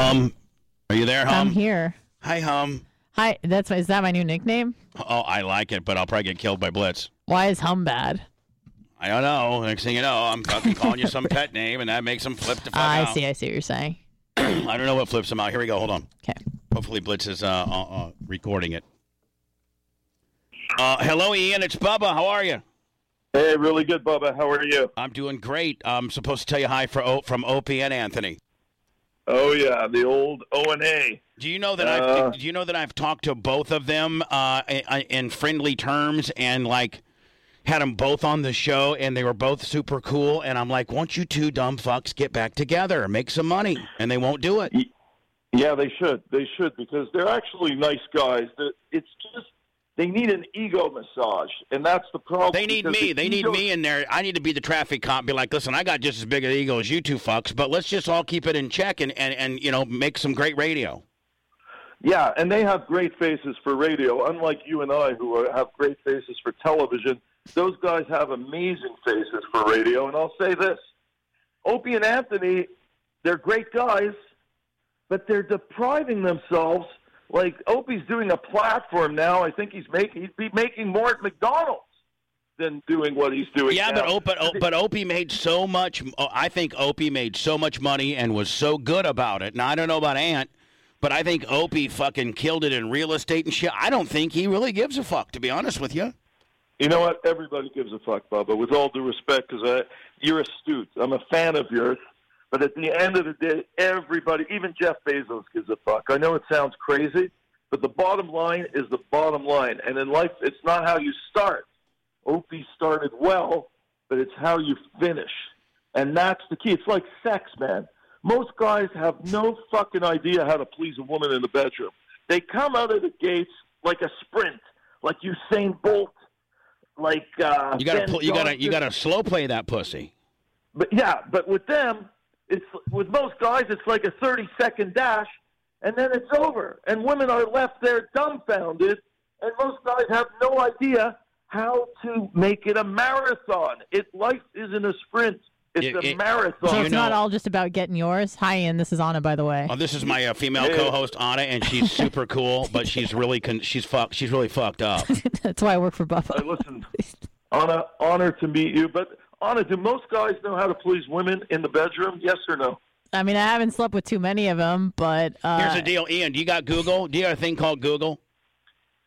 Hum. Are you there, Hum? I'm here. Hi, Hum. Hi, that's my, is that my new nickname? Oh, I like it, but I'll probably get killed by Blitz. Why is hum bad? I don't know. Next thing you know, I'm fucking calling you some pet name, and that makes him flip the fuck I out. see. I see what you're saying. I don't know what flips him out. Here we go. Hold on. Okay. Hopefully, Blitz is uh, uh, uh, recording it. Uh, hello, Ian. It's Bubba. How are you? Hey, really good, Bubba. How are you? I'm doing great. I'm supposed to tell you hi for o- from Opie and Anthony. Oh yeah, the old O and A. Do you know that Uh, I've do you know that I've talked to both of them uh, in, friendly terms and like had them both on the show and they were both super cool and I'm like, won't you two dumb fucks get back together and make some money? And they won't do it. Yeah, they should. They should because they're actually nice guys. It's just they need an ego massage, and that's the problem. They need me. the They need me in there. I need to be the traffic cop. Be like, listen, I got just as big an ego as you two fucks, but let's just all keep it in check and, and, and you know make some great radio. Yeah, and they have great faces for radio, unlike you and I, who are, have great faces for television. Those guys have amazing faces for radio, and I'll say this: Opie and Anthony, they're great guys, but they're depriving themselves. Like Opie's doing a platform now. I think he's making he'd be making more at McDonald's than doing what he's doing. Yeah, now. but Opie, but Opie made so much. I think Opie made so much money and was so good about it. Now I don't know about Ant, but I think Opie fucking killed it in real estate and shit. I don't think he really gives a fuck, to be honest with you. You know what? Everybody gives a fuck, Bubba. With all due respect, because you're astute. I'm a fan of yours. But at the end of the day, everybody, even Jeff Bezos, gives a fuck. I know it sounds crazy, but the bottom line is the bottom line. And in life, it's not how you start. Opie started well, but it's how you finish. And that's the key. It's like sex, man. Most guys have no fucking idea how to please a woman in the bedroom. They come out of the gates like a sprint, like Usain Bolt, like uh, You gotta Ben pull, you gotta you gotta slow play that pussy. But yeah, but with them, it's with most guys, it's like a thirty second dash, and then it's over. And women are left there dumbfounded, and most guys have no idea how to make it a marathon. It life isn't a sprint; it's It- a it- marathon. So you it's know- not all just about getting yours. Hi, Ian. This is Anna, by the way. Oh, this is my uh, female Hey. co-host Anna, and she's super cool, but she's really con- she's fucked. She's really fucked up. That's why I work for Hey, Bubba. listen, Anna, honor to meet you. But Anna, do most guys know how to please women in the bedroom? Yes or no? I mean, I haven't slept with too many of them, but uh, Here's the deal, Ian. Do you got Google? Do you have a thing called Google?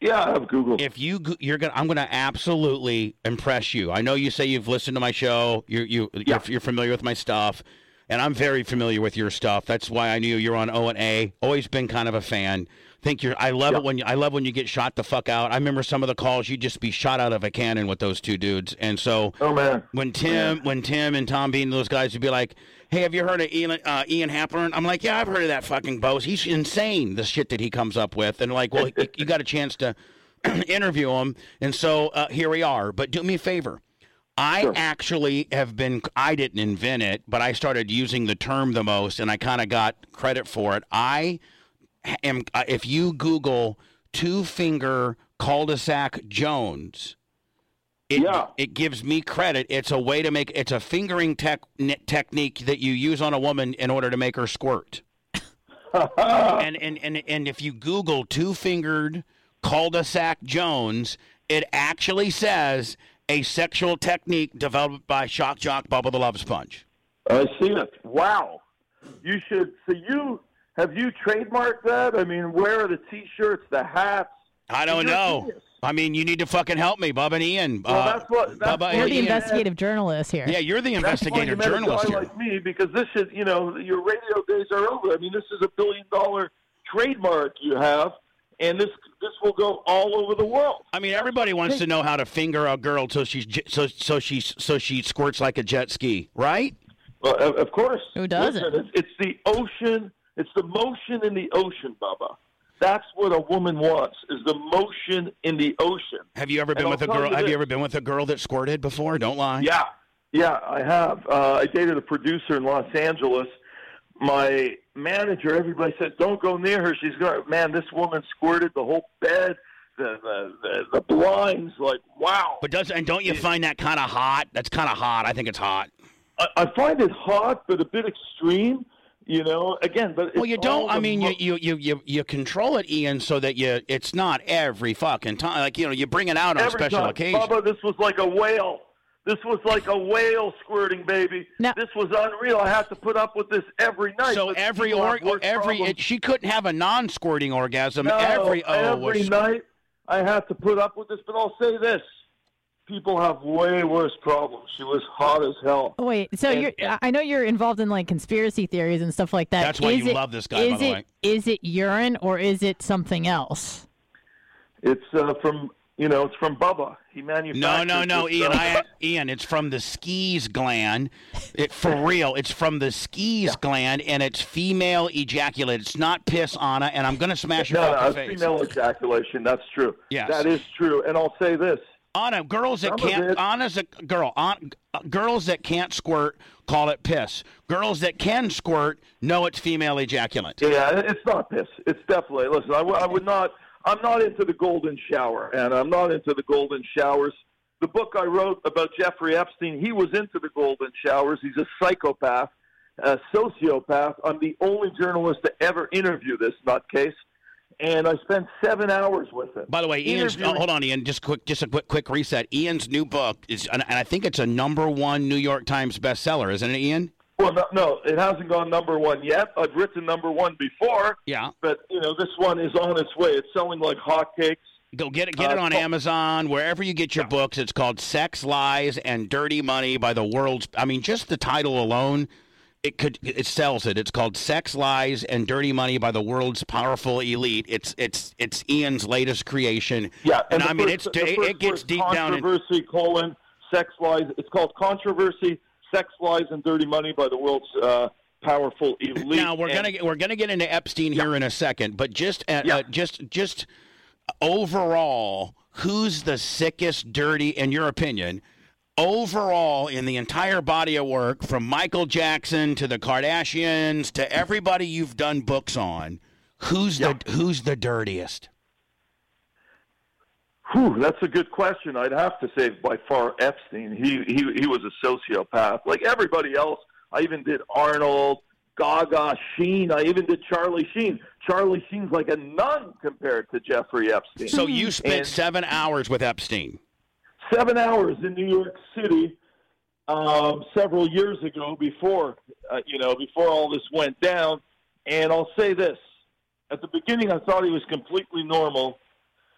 Yeah, I have Google. if you you're gonna I'm gonna absolutely impress you. I know you say you've listened to my show. You you Yeah. you're, you're familiar with my stuff, and I'm very familiar with your stuff. That's why I knew you're on O and A. Always been kind of a fan. Think you're. I love Yeah. it when you, I love when you get shot the fuck out. I remember some of the calls. You would just be shot out of a cannon with those two dudes. And so oh man, when Tim when Tim and Tom Bean those guys would be like, "Hey, have you heard of Ian uh, Ian Hapler?" I'm like, "Yeah, I've heard of that fucking boss. He's insane. The shit that he comes up with." And like, well, you, you got a chance to interview him, and so uh, here we are. But do me a favor. I Sure. actually have been. I didn't invent it, but I started using the term the most, and I kind of got credit for it. I am. uh, If you Google two finger cul-de-sac Jones, it, Yeah. it gives me credit. It's a way to make. It's a fingering tech, technique that you use on a woman in order to make her squirt. and, and and and if you Google two fingered cul-de-sac Jones, it actually says a sexual technique developed by Shock Jock Bubba the Love Sponge. I see it. Wow. You should. So you have you trademarked that? I mean, where are the T-shirts, the hats? I don't know. I mean, you need to fucking help me, Bob and Ian. Well, Uh, that's what. that's Bubba, you're the Ian. investigative journalist here. Yeah, you're the That's why you investigative met a journalist guy here. like me because this is, you know, your radio days are over. I mean, this is a billion dollar trademark you have, and this this will go all over the world. I mean, everybody wants to know how to finger a girl so she's so so she so she squirts like a jet ski, right? Well, of, of course. Who doesn't? Listen, it's, it's the ocean. It's the motion in the ocean, Bubba. That's what a woman wants: is the motion in the ocean. Have you ever been And with a I'll tell girl? you Have you ever been with a girl that squirted before? Don't lie. Yeah, yeah, I have. Uh, I dated a producer in Los Angeles. My manager, everybody said, "Don't go near her. She's going." Man, this woman squirted the whole bed, the the the, the blinds. Like, wow. But does and don't you find that kind of hot? That's kind of hot. I think it's hot. I, I find it hot, but a bit extreme. You know, again, but Well, you don't. I mean, mo- you, you you you you control it, Ian, so that you it's not every fucking time. Like you know, you bring it out on every special time. occasions. Bubba, this was like a whale. This was like a whale squirting, baby. Now- this was unreal. I had to put up with this every night. So every people or every problems. it, she couldn't have a non-squirting orgasm. No, every oh every was, night I have to put up with this. But I'll say this: people have way worse problems. She was hot as hell. Oh, Wait, so And- you're I know you're involved in like conspiracy theories and stuff like that. That's why Is you it- love this guy, Is by the it way. is it urine or is it something else? It's uh, from you know, it's from Bubba. He manufactured. No, no, no, Ian. I, Ian, it's from the Skene's gland. It for real. It's from the Skene's gland, and it's female ejaculate. It's not piss, Anna. And I'm gonna smash your No, no, fucking it's face. female ejaculation. That's true. Yes. that is true. And I'll say this: Anna, girls that Some can't. Anna's a girl. An, uh, girls that can't squirt call it piss. Girls that can squirt know it's female ejaculate. Yeah, it's not piss. It's definitely. Listen, I, w- I would not. I'm not into the golden shower, and I'm not into the golden showers. The book I wrote about Jeffrey Epstein, he was into the golden showers. He's a psychopath, a sociopath. I'm the only journalist to ever interview this nutcase, and I spent seven hours with him. By the way, Ian's. Oh, hold on, Ian. Just quick. Just a quick, quick reset. Ian's new book is, and I think it's a number one New York Times bestseller, isn't it, Ian? Well, no, no, it hasn't gone number one yet. I've written number one before, Yeah. but you know this one is on its way. It's selling like hotcakes. Go get it. Get Uh, it on call- Amazon, wherever you get your books. It's called "Sex, Lies, and Dirty Money" by the world's. I mean, just the title alone, it could it sells it. It's called "Sex, Lies, and Dirty Money" by the world's powerful elite. It's it's it's Ian's latest creation. Yeah, and, the I mean, first- it's it, it gets deep down. In, Controversy colon sex lies. It's called controversy, sex lies, and dirty money by the world's uh, powerful elite. now we're And- gonna get, we're gonna get into Epstein here in a second, but just at, Yeah. uh, just just overall, who's the sickest, dirty, in your opinion? Overall, in the entire body of work, from Michael Jackson to the Kardashians to everybody you've done books on, who's the who's the dirtiest? Whew, that's a good question. I'd have to say by far Epstein. He he he was a sociopath, like everybody else. I even did Arnold, Gaga, Sheen. I even did Charlie Sheen. Charlie Sheen's like a nun compared to Jeffrey Epstein. So you spent And- seven hours with Epstein. Seven hours in New York City um, several years ago before uh, you know before all this went down. And I'll say this: at the beginning, I thought he was completely normal,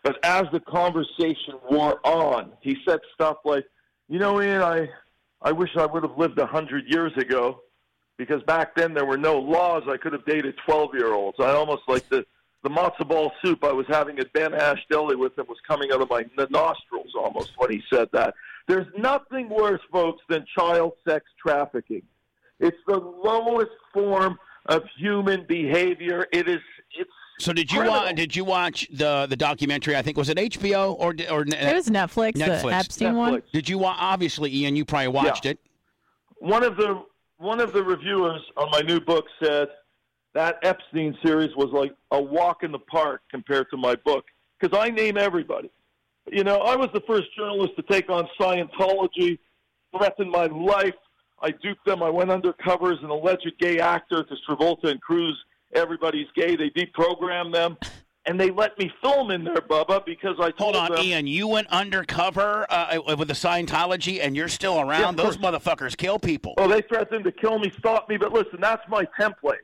but as the conversation wore on, he said stuff like, "You know, Ian, I I wish I would have lived a hundred years ago." Because back then there were no laws. I could have dated twelve-year-olds. I almost like the the matzo ball soup I was having at Ben Ash Deli with him was coming out of my nostrils almost when he said that. There's nothing worse, folks, than child sex trafficking. It's the lowest form of human behavior. It is. It's. So did you criminal. watch? Did you watch the the documentary? I think was it HBO or or It was Netflix, Netflix. the Epstein one. Did you watch? Obviously, Ian, you probably watched Yeah. it. One of the one of the reviewers on my new book said that Epstein series was like a walk in the park compared to my book because I name everybody. You know, I was the first journalist to take on Scientology, threatened my life. I duped them. I went undercover as an alleged gay actor to Travolta and Cruise. Everybody's gay. They deprogrammed them. and they let me film in there, Bubba, because I told them. Hold on, them. Ian. You went undercover uh, with the Scientology, and you're still around. Yeah, Those motherfuckers kill people. Oh, they threatened to kill me, stop me, but listen, that's my template.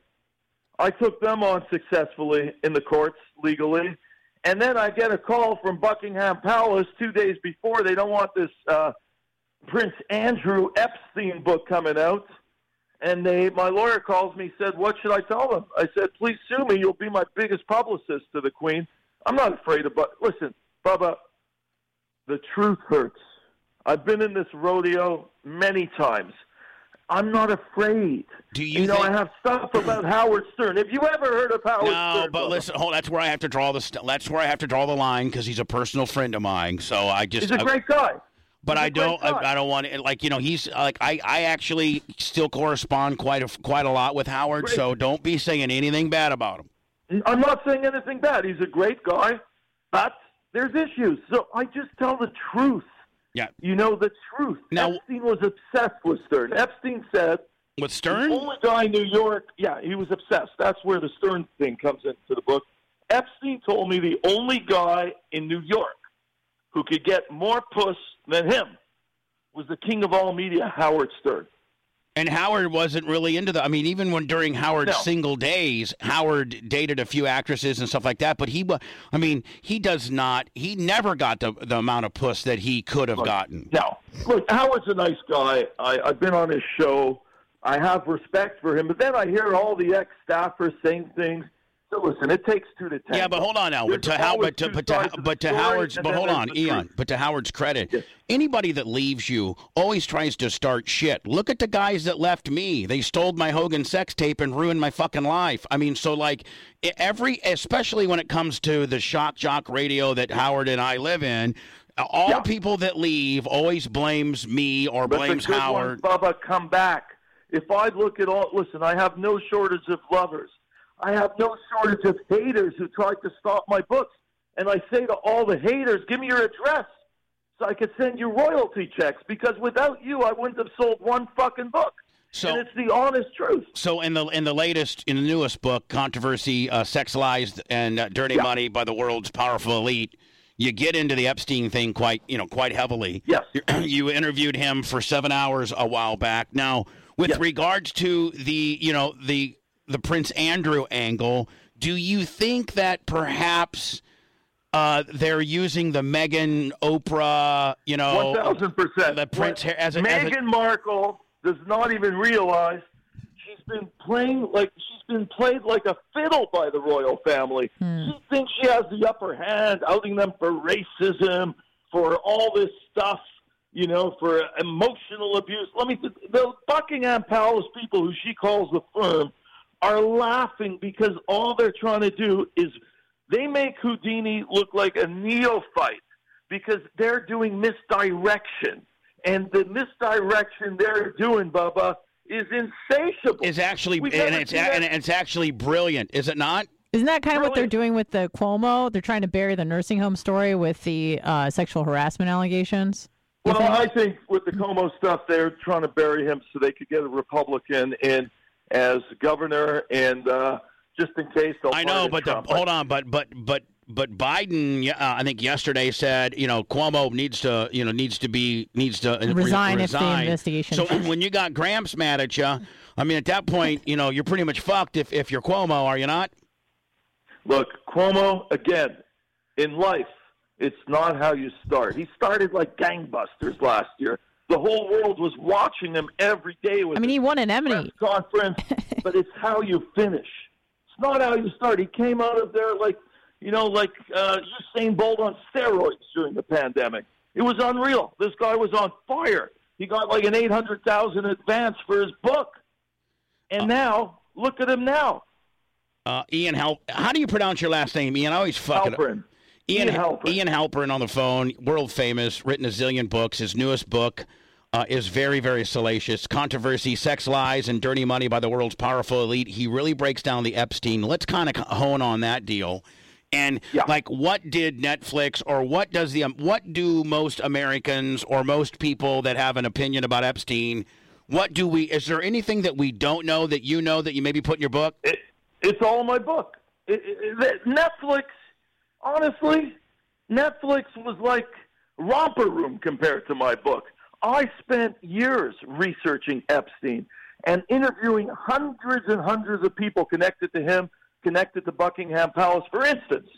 I took them on successfully in the courts legally, and then I get a call from Buckingham Palace two days before. They don't want this uh, Prince Andrew Epstein book coming out, and they my lawyer calls me said, "What should I tell them?" I said, "Please sue me. You'll be my biggest publicist to the Queen." I'm not afraid of, but listen, Bubba, the truth hurts. I've been in this rodeo many times. I'm not afraid. Do you know, think- I have stuff about Howard Stern. Have you ever heard of Howard No, Stern? No, but listen, hold. That's where I have to draw the. St- that's where I have to draw the line because he's a personal friend of mine. So I just. he's a I- great guy. but he's I don't. I, I don't want to. Like you know, he's like I. I actually still correspond quite a quite a lot with Howard. Great. So don't be saying anything bad about him. I'm not saying anything bad. He's a great guy, but there's issues. So I just tell the truth. Yeah. You know the truth. Now- Epstein was obsessed with Stern. Epstein said With Stern? the only guy in New York. Yeah, he was obsessed. That's where the Stern thing comes into the book. Epstein told me the only guy in New York who could get more puss than him was the king of all media, Howard Stern. And Howard wasn't really into the. I mean, even when during Howard's No. single days, Howard dated a few actresses and stuff like that. But he, I mean, he does not. He never got the the amount of puss that he could have gotten. No, look, Howard's a nice guy. I, I've been on his show. I have respect for him, but then I hear all the ex staffers saying things. So listen, it takes two to tango. Yeah, but hold on now. But to, How, but to, but to, sides to the but to Howard's, but hold on, Ian. But to Howard's credit, Yes. anybody that leaves you always tries to start shit. Look at the guys that left me. They stole my Hogan sex tape and ruined my fucking life. I mean, so like every, especially when it comes to the shock jock radio that Howard and I live in. All Yeah. people that leave always blames me or But blames Howard. ones, Bubba, come back. If I look at all, listen, I have no shortage of lovers. I have no shortage of haters who tried to stop my books. And I say to all the haters, give me your address so I could send you royalty checks because without you, I wouldn't have sold one fucking book. So- and it's the honest truth. So in the in the latest in the newest book, controversy, uh, sex lies and uh, dirty Yeah. money by the world's powerful elite, you get into the Epstein thing quite you know quite heavily. Yes. you interviewed him for seven hours a while back. Now, with Yes. regards to the you know the the Prince Andrew angle, do you think that perhaps? Uh, they're using the Meghan Oprah, you know, One thousand percent. the Prince Har- as a- as a- Meghan Markle does not even realize she's been playing like she's been played like a fiddle by the royal family. She thinks she has the upper hand, outing them for racism, for all this stuff, you know, for emotional abuse. Let me the Buckingham Palace people who she calls the firm are laughing because all they're trying to do is they make Houdini look like a neophyte because they're doing misdirection. And the misdirection they're doing, Bubba, is insatiable. is actually and it's seen and it's actually brilliant, is it not? Isn't that kind of what they're doing with the Cuomo? They're trying to bury the nursing home story with the uh, sexual harassment allegations. Well, think? I think with the Cuomo stuff, they're trying to bury him so they could get a Republican in as governor, and uh, just in case they'll. I know, pardon but the, Trump. hold on, but but but but Biden, uh, I think yesterday said, you know, Cuomo needs to, you know, needs to be needs to uh, re- Resign if the resign. investigation- So when you got Gramps mad at you, I mean, at that point, you know, you're pretty much fucked if if you're Cuomo, are you not? Look, Cuomo, again, in life, it's not how you start. He started like gangbusters last year. The whole world was watching him every day with I mean, he won an Emmy. conference, but it's how you finish. It's not how you start. He came out of there like, you know, like uh, Usain Bolt on steroids during the pandemic. It was unreal. This guy was on fire. He got like an 800,000 advance for his book. And now, look at him now. Uh, Ian Hal, how do you pronounce your last name, Ian? I always fuck it up. Ian, Ian Halperin. Ian Halperin on the phone, world famous, written a zillion books. His newest book uh, is very, very salacious. Controversy, sex lies, and dirty money by the world's powerful elite. He really breaks down the Epstein. Let's kind of hone on that deal. And Yeah. like, what did Netflix or what does the um, what do most Americans or most people that have an opinion about Epstein? What do we? Is there anything that we don't know that you know that you maybe put in your book? It, it's all in my book. It, it, Netflix honestly, Netflix was like romper room compared to my book. I spent years researching Epstein and interviewing hundreds and hundreds of people connected to him, connected to Buckingham Palace. For instance,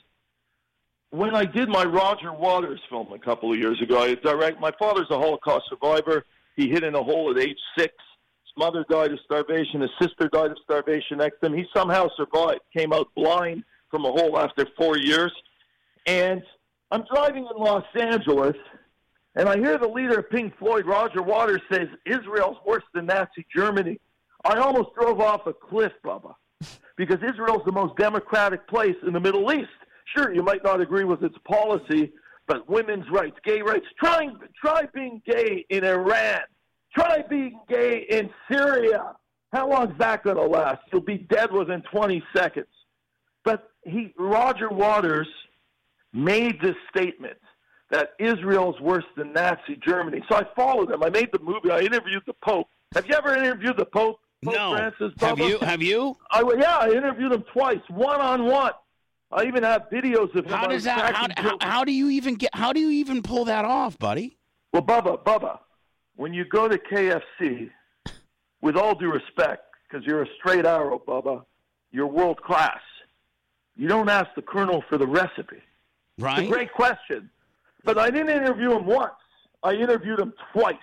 when I did my Roger Waters film a couple of years ago, I direct. My father's a Holocaust survivor. He hid in a hole at age six. His mother died of starvation. His sister died of starvation next to him. He somehow survived. Came out blind from a hole after four years. And I'm driving in Los Angeles, and I hear the leader of Pink Floyd, Roger Waters, says Israel's worse than Nazi Germany. I almost drove off a cliff, Bubba, because Israel's the most democratic place in the Middle East. Sure, you might not agree with its policy, but women's rights, gay rights, try, try being gay in Iran. Try being gay in Syria. How long's that going to last? You'll be dead within 20 seconds. But he, Roger Waters, made this statement that Israel's worse than Nazi Germany. So I followed him. I made the movie. I interviewed the Pope. Have you ever interviewed the Pope? Pope no. Francis, have you? Have you? I, yeah, I interviewed him twice, one on one. I even have videos of him. How does that? How, how, how do you even get? How do you even pull that off, buddy? Well, Bubba, Bubba, when you go to KFC, with all due respect, because you're a straight arrow, Bubba, you're world class. You don't ask the colonel for the recipe. It's Right. a great question. But I didn't interview him once. I interviewed him twice.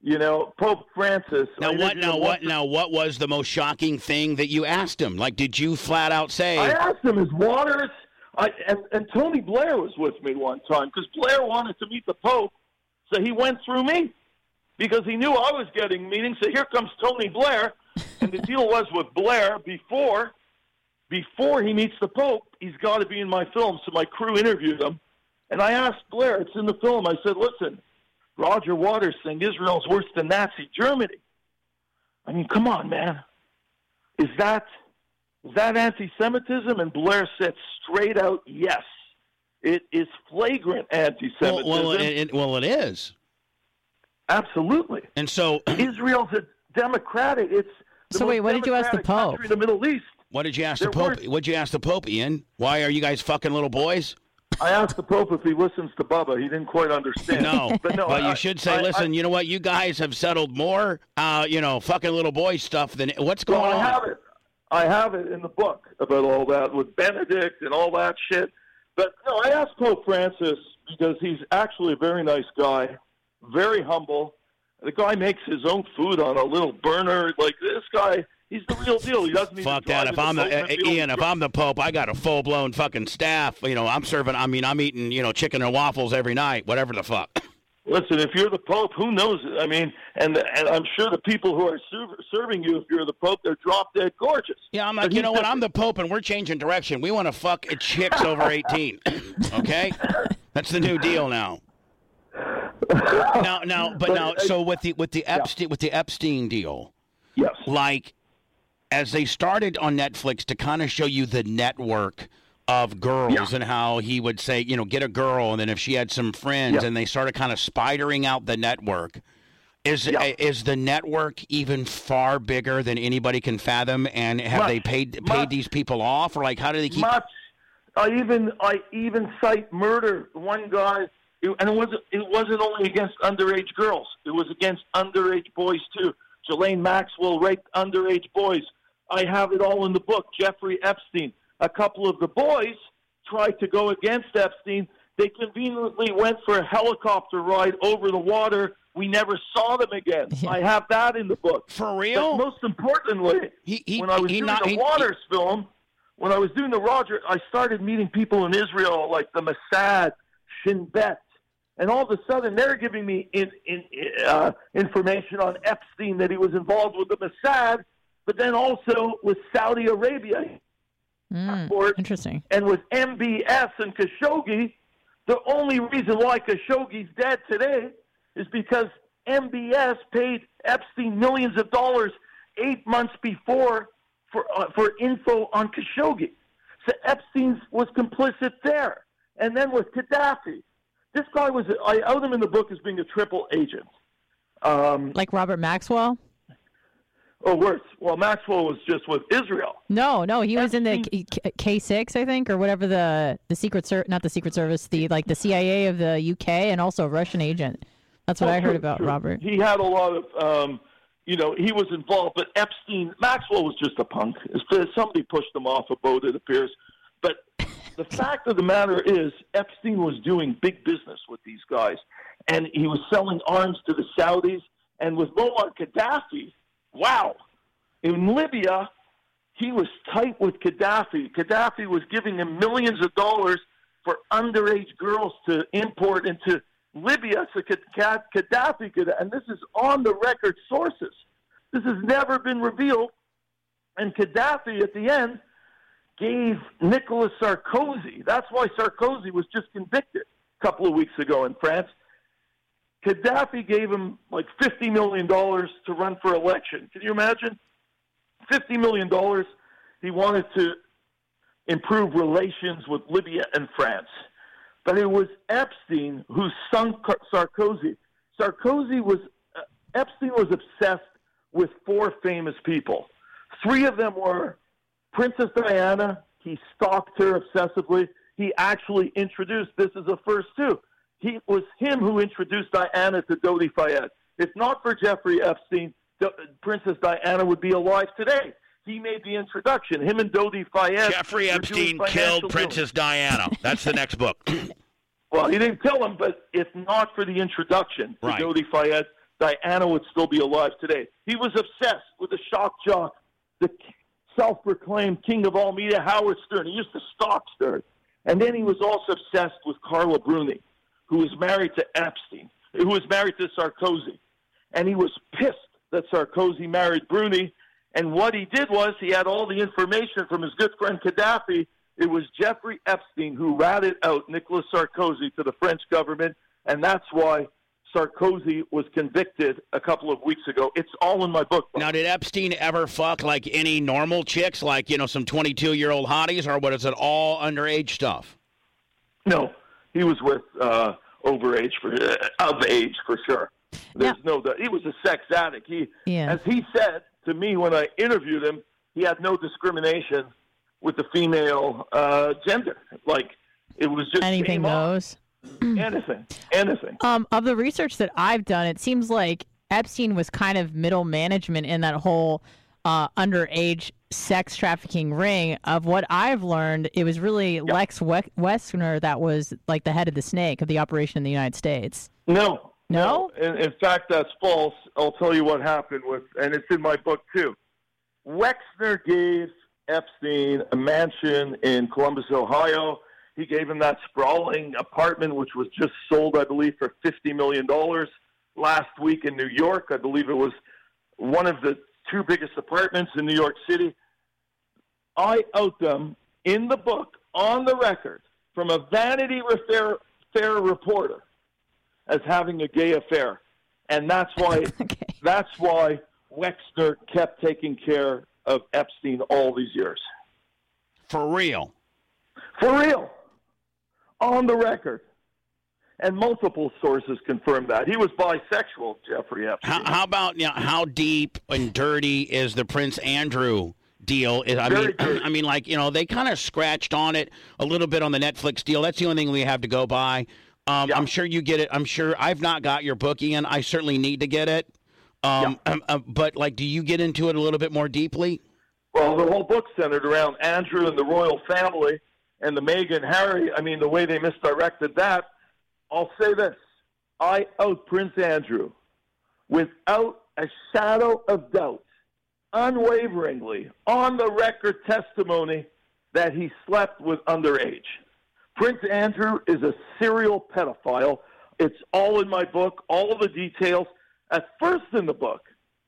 You know, Pope Francis. I Now what? Now what? Now what was the most shocking thing that you asked him? Like, did you flat out say? I asked him, is Waters. I, and, and Tony Blair was with me one time because Blair wanted to meet the Pope, so he went through me because he knew I was getting meetings. So here comes Tony Blair, and the deal was with Blair before before he meets the Pope, he's got to be in my film. So my crew interviewed him, and I asked Blair, it's in the film. I said, listen, Roger Waters saying Israel's worse than Nazi Germany. I mean, come on, man. Is that is that anti-Semitism? And Blair said straight out, yes. It is flagrant anti-Semitism. well, it, it, well, it is. Absolutely. And so, Israel's a democratic. It's the So wait, what did you ask the Pope? country in the Middle East. what did you ask the Pope? weren't- What'd you ask the Pope, Ian? Why are you guys fucking little boys? I asked the Pope if he listens to Bubba. He didn't quite understand. No, but no. But I- you should say, I- I- listen, you know what? You guys have settled more, uh, you know, fucking little boy stuff than what's going Well, I have it. I have it in the book about all that with Benedict and all that shit. But no, I asked Pope Francis because he's actually a very nice guy, very humble. The guy makes his own food on a little burner. Like this guy, he's the real deal. He doesn't even Fuck that! If I'm the uh, Ian, if I'm the Pope, I got a full blown fucking staff. You know, I'm serving. I mean, I'm eating, you know, chicken and waffles every night, whatever the fuck. Listen, if you're the Pope, who knows? I mean, and and I'm sure the people who are ser- serving you, if you're the Pope, they're drop dead gorgeous. Yeah, I'm But like, you know what? I'm the Pope, and we're changing direction. We want to fuck chicks over 18. okay, that's the new deal now. Now, now, but now, so with the with the Epstein with the Epstein deal, Yes. like as they started on Netflix to kind of show you the network of girls Yeah. and how he would say, you know, get a girl, and then if she had some friends, Yeah. and they started kind of spidering out the network. Is Yeah. Eh, is the network even far bigger than anybody can fathom? And have Much. they paid paid Much. these people off, or like how do they keep? much. I even I even cite murder. One guy, it- and it wasn't it wasn't only against underage girls. It was against underage boys too. Ghislaine Maxwell raped underage boys. I have it all in the book. Jeffrey Epstein. A couple of the boys tried to go against Epstein. They conveniently went for a helicopter ride over the water. We never saw them again. Yeah. I have that in the book. For But real? most importantly, He he when I was doing not the he- Waters film, when I was doing the Roger, I started meeting people in Israel like the Mossad, Shin Bet, and all of a sudden they're giving me in, in, uh, information on Epstein that he was involved with the Mossad, but then also with Saudi Arabia Mm, interesting. and with MBS and Khashoggi. The only reason why Khashoggi's dead today is because MBS paid Epstein millions of dollars eight months before for uh, for info on Khashoggi. So Epstein was complicit there, and then with Gaddafi, this guy was. I out him in the book as being a triple agent. Um, Like Robert Maxwell. Oh, worse. Well, Maxwell was just with Israel. No, no, he was in the K six, I think, or whatever the the secret ser- not the Secret Service, the like the CIA of the UK, and also a Russian agent. That's what Oh, I heard true, about true. Robert. He had a lot of, um, you know, he was involved, but Epstein, Maxwell was just a punk. Somebody pushed him off a boat, it appears. But the fact of the matter is, Epstein was doing big business with these guys, and he was selling arms to the Saudis. And with Muammar Gaddafi, wow, in Libya, he was tight with Gaddafi. Gaddafi was giving him millions of dollars for underage girls to import into Libya so Gad- Gaddafi could, and this is on the record sources. This has never been revealed. And Gaddafi at the end gave Nicolas Sarkozy, that's why Sarkozy was just convicted a couple of weeks ago in France. Gaddafi gave him like $50 million to run for election. Can you imagine? $50 million. He wanted to improve relations with Libya and France. But it was Epstein who sunk Sarkozy. Sarkozy was, uh, Epstein was obsessed with four famous people. Three of them were Princess Diana. He stalked her obsessively. He actually introduced, this is a first two. He was him who introduced Diana to Dodi Fayed. If not for Jeffrey Epstein, D- Princess Diana would be alive today. He made the introduction. Him and Dodi Fayed. Jeffrey Epstein killed. Princess Diana. That's the next book. Well, he didn't kill him, but if not for the introduction to Right. Dodi Fayed, Diana would still be alive today. He was obsessed with the shock jock, the self-proclaimed king of all media, Howard Stern. He used to stalk Stern. And then he was also obsessed with Carla Bruni, who was married to Epstein, who was married to Sarkozy. And he was pissed that Sarkozy married Bruni. And what he did was he had all the information from his good friend Gaddafi. It was Jeffrey Epstein who ratted out Nicolas Sarkozy to the French government. And that's why Sarkozy was convicted a couple of weeks ago. It's all in my book. Now, did Epstein ever fuck like any normal chicks, like you know some twenty-two-year-old hotties, or was it all underage stuff? No, he was with uh, overage for uh, of age for sure. There's no. He was a sex addict. He, Yeah. as he said to me when I interviewed him, he had no discrimination with the female uh, gender. Like it was just Anything goes. Anything, anything. Um, of the research that I've done, it seems like Epstein was kind of middle management in that whole uh, underage sex trafficking ring. Of what I've learned, it was really Lex we- Wexner that was like the head of the snake of the operation in the United States. No, No? In, in fact, that's false. I'll tell you what happened with, and it's in my book too. Wexner gave Epstein a mansion in Columbus, Ohio. He gave him that sprawling apartment, which was just sold, I believe, for fifty million dollars last week in New York. I believe it was one of the two biggest apartments in New York City. I out them in the book on the record from a Vanity Fair, Fair reporter as having a gay affair, and that's why Okay. that's why Wexner kept taking care of Epstein all these years. For real? For real. On the record. And multiple sources confirm that. He was bisexual, Jeffrey Epstein. How, how about you know, how deep and dirty is the Prince Andrew deal? Is- I Very mean, dirty. I mean, like you know, they kind of scratched on it a little bit on the Netflix deal. That's the only thing we have to go by. Um, Yeah. I'm sure you get it. I'm sure I've not got your book, Ian. I certainly need to get it. Um, um, uh, but like, do you get into it a little bit more deeply? Well, the whole book centered around Andrew and the royal family and the Meghan Harry. I mean, the way they misdirected that. I'll say this I out Prince Andrew without a shadow of doubt, unwaveringly, on the record testimony that he slept with underage. Prince Andrew is a serial pedophile. It's all in my book, all of the details. At first in the book,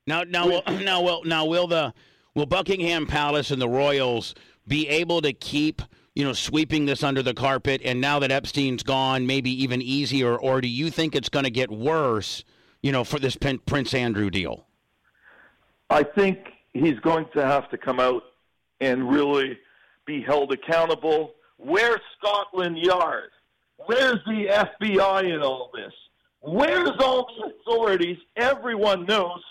Now, now, will, now, will, now, will the will Buckingham Palace and the royals be able to keep you know sweeping this under the carpet? And now that Epstein's gone, maybe even easier, or do you think it's going to get worse? You know, for this Prince Andrew deal. I think he's going to have to come out and really be held accountable. Where's Scotland Yard? Where's the FBI in all this? Where's all the authorities? Everyone knows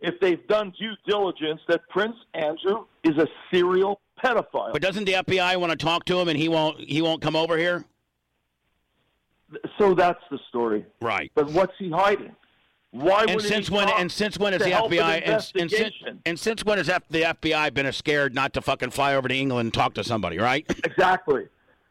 if they've done due diligence that Prince Andrew is a serial pedophile. But doesn't the FBI want to talk to him and he won't he won't come over here? So that's the story. Right. But what's he hiding? Why And since he when and since when has the help an FBI and, and, since, and since when has the FBI been scared not to fucking fly over to England and talk to somebody, right? Exactly.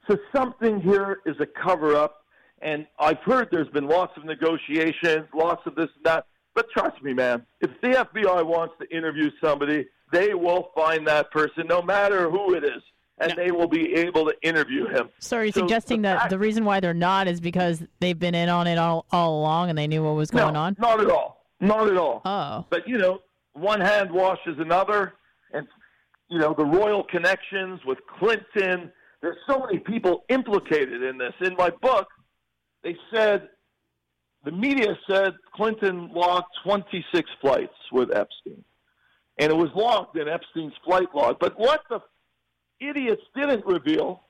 So something here is a cover up, and I've heard there's been lots of negotiations, lots of this and that. But trust me, man, if the FBI wants to interview somebody, they will find that person, no matter who it is, and they will be able to interview him. So are you So suggesting the that the reason why they're not is because they've been in on it all, all along and they knew what was going no, on? Not at all. Not at all. Oh. But you know, one hand washes another, and you know the royal connections with Clinton. There's so many people implicated in this. In my book, they said the media said Clinton logged 26 flights with Epstein, and it was logged in Epstein's flight log. But what the idiots didn't reveal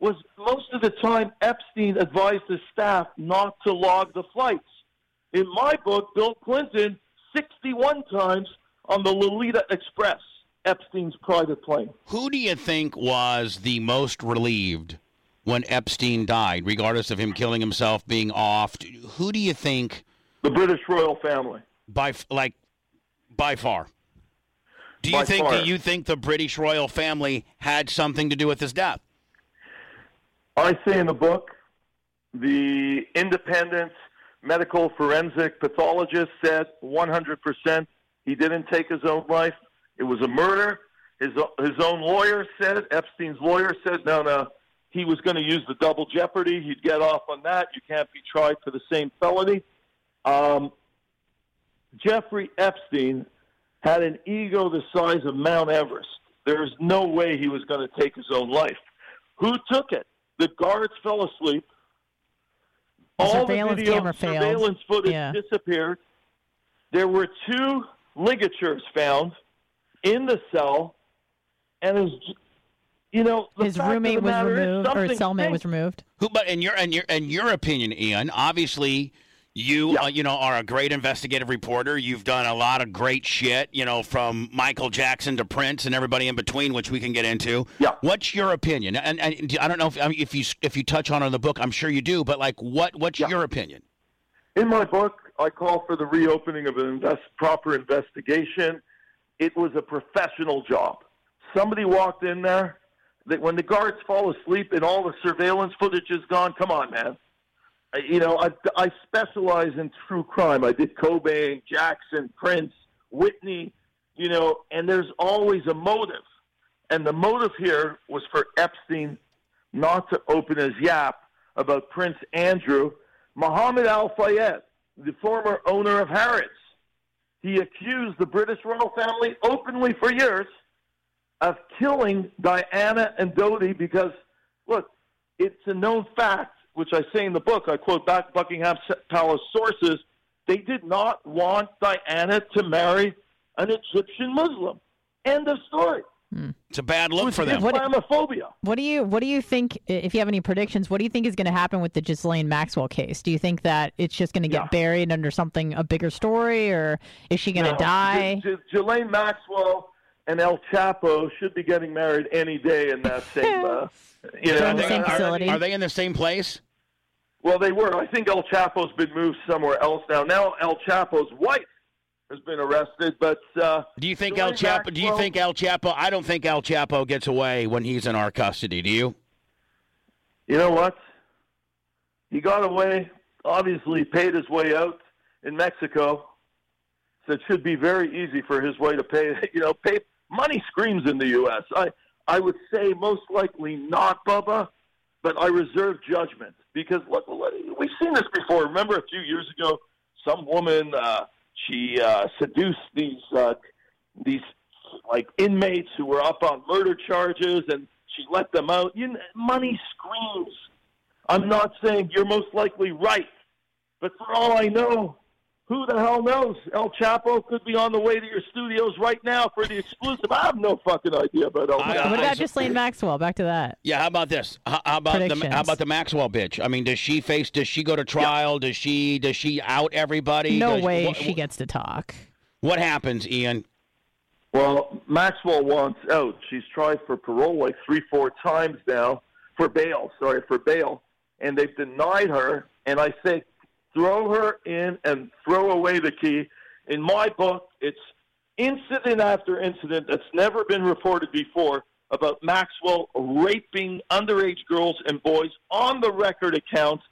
was most of the time Epstein advised his staff not to log the flights. In my book, Bill Clinton 61 times on the Lolita Express, Epstein's private plane. Who do you think was the most relieved when Epstein died, regardless of him killing himself, being offed? Who do you think The British royal family. by like by far? Do you think far. do you think the British royal family had something to do with his death? I say in the book, the independent medical forensic pathologist said 100% he didn't take his own life. It was a murder. His, his own lawyer said, Epstein's lawyer said, no, no, he was going to use the double jeopardy. He'd get off on that. You can't be tried for the same felony. Um, Jeffrey Epstein had an ego the size of Mount Everest. There's no way he was going to take his own life. Who took it? The guards fell asleep. The All surveillance the video camera failed. surveillance footage Yeah. disappeared. There were two ligatures found in the cell, and his, you know, the His roommate the was removed, or his something cellmate was removed. Who, but in your in your in your opinion, Ian, obviously you Yeah. uh, you know are a great investigative reporter. You've done a lot of great shit, you know, from Michael Jackson to Prince and everybody in between, which we can get into. Yeah. What's your opinion? And, and I don't know if I mean, if you if you touch on it in the book, I'm sure you do. But like, what what's Yeah. your opinion? In my book, I call for the reopening of an invest, proper investigation. It was a professional job. Somebody walked in there. That when the guards fall asleep and all the surveillance footage is gone, come on, man. You know, I, I specialize in true crime. I did Cobain, Jackson, Prince, Whitney, you know, and there's always a motive. And the motive here was for Epstein not to open his yap about Prince Andrew. Mohammed Al Fayed, the former owner of Harrods, he accused the British royal family openly for years of killing Diana and Dodi because, look, it's a known fact, which I say in the book. I quote back Buckingham Palace sources. They did not want Diana to marry an Egyptian Muslim. End of story. It's a bad look for them. What, Islamophobia. What do you What do you think? If you have any predictions, what do you think is going to happen with the Ghislaine Maxwell case? Do you think that it's just going to get Yeah. buried under something a bigger story, or is she going to No, die? J- J- Ghislaine Maxwell and El Chapo should be getting married any day in that same. Uh, you They're know, in the same I- I- facility. Are they in the same place? Well, they were. I think El Chapo's been moved somewhere else now. Now El Chapo's wife has been arrested, but uh, Do you think El Ghislaine Chapo? Do you Maxwell- think El Chapo? I don't think El Chapo gets away when he's in our custody. Do you? you know what? He got away. Obviously, paid his way out in Mexico. So it should be very easy for his way to pay. You know, pay money screams in the U.S. I I would say most likely not, Bubba, but I reserve judgment because look, we've seen this before. Remember a few years ago, some woman uh, she uh, seduced these uh, these like inmates who were up on murder charges, and she let them out. You know, money screams. I'm not saying you're most likely right, but for all I know, who the hell knows? El Chapo could be on the way to your studios right now for the exclusive. I have no fucking idea about El I- Chapo. Uh, what I- about Ghislaine Maxwell? Back to that. Yeah. How about this? How, how about the how about the Maxwell bitch? I mean, does she face? Does she go to trial? Does she does she out everybody? No Does- way what- she gets to talk. What happens, Ian? Well, Maxwell wants out. She's tried for parole like three, four times now for bail. Sorry, for bail, and they've denied her. And I say, throw her in and throw away the key. In my book, it's incident after incident that's never been reported before about Maxwell raping underage girls and boys on the record accounts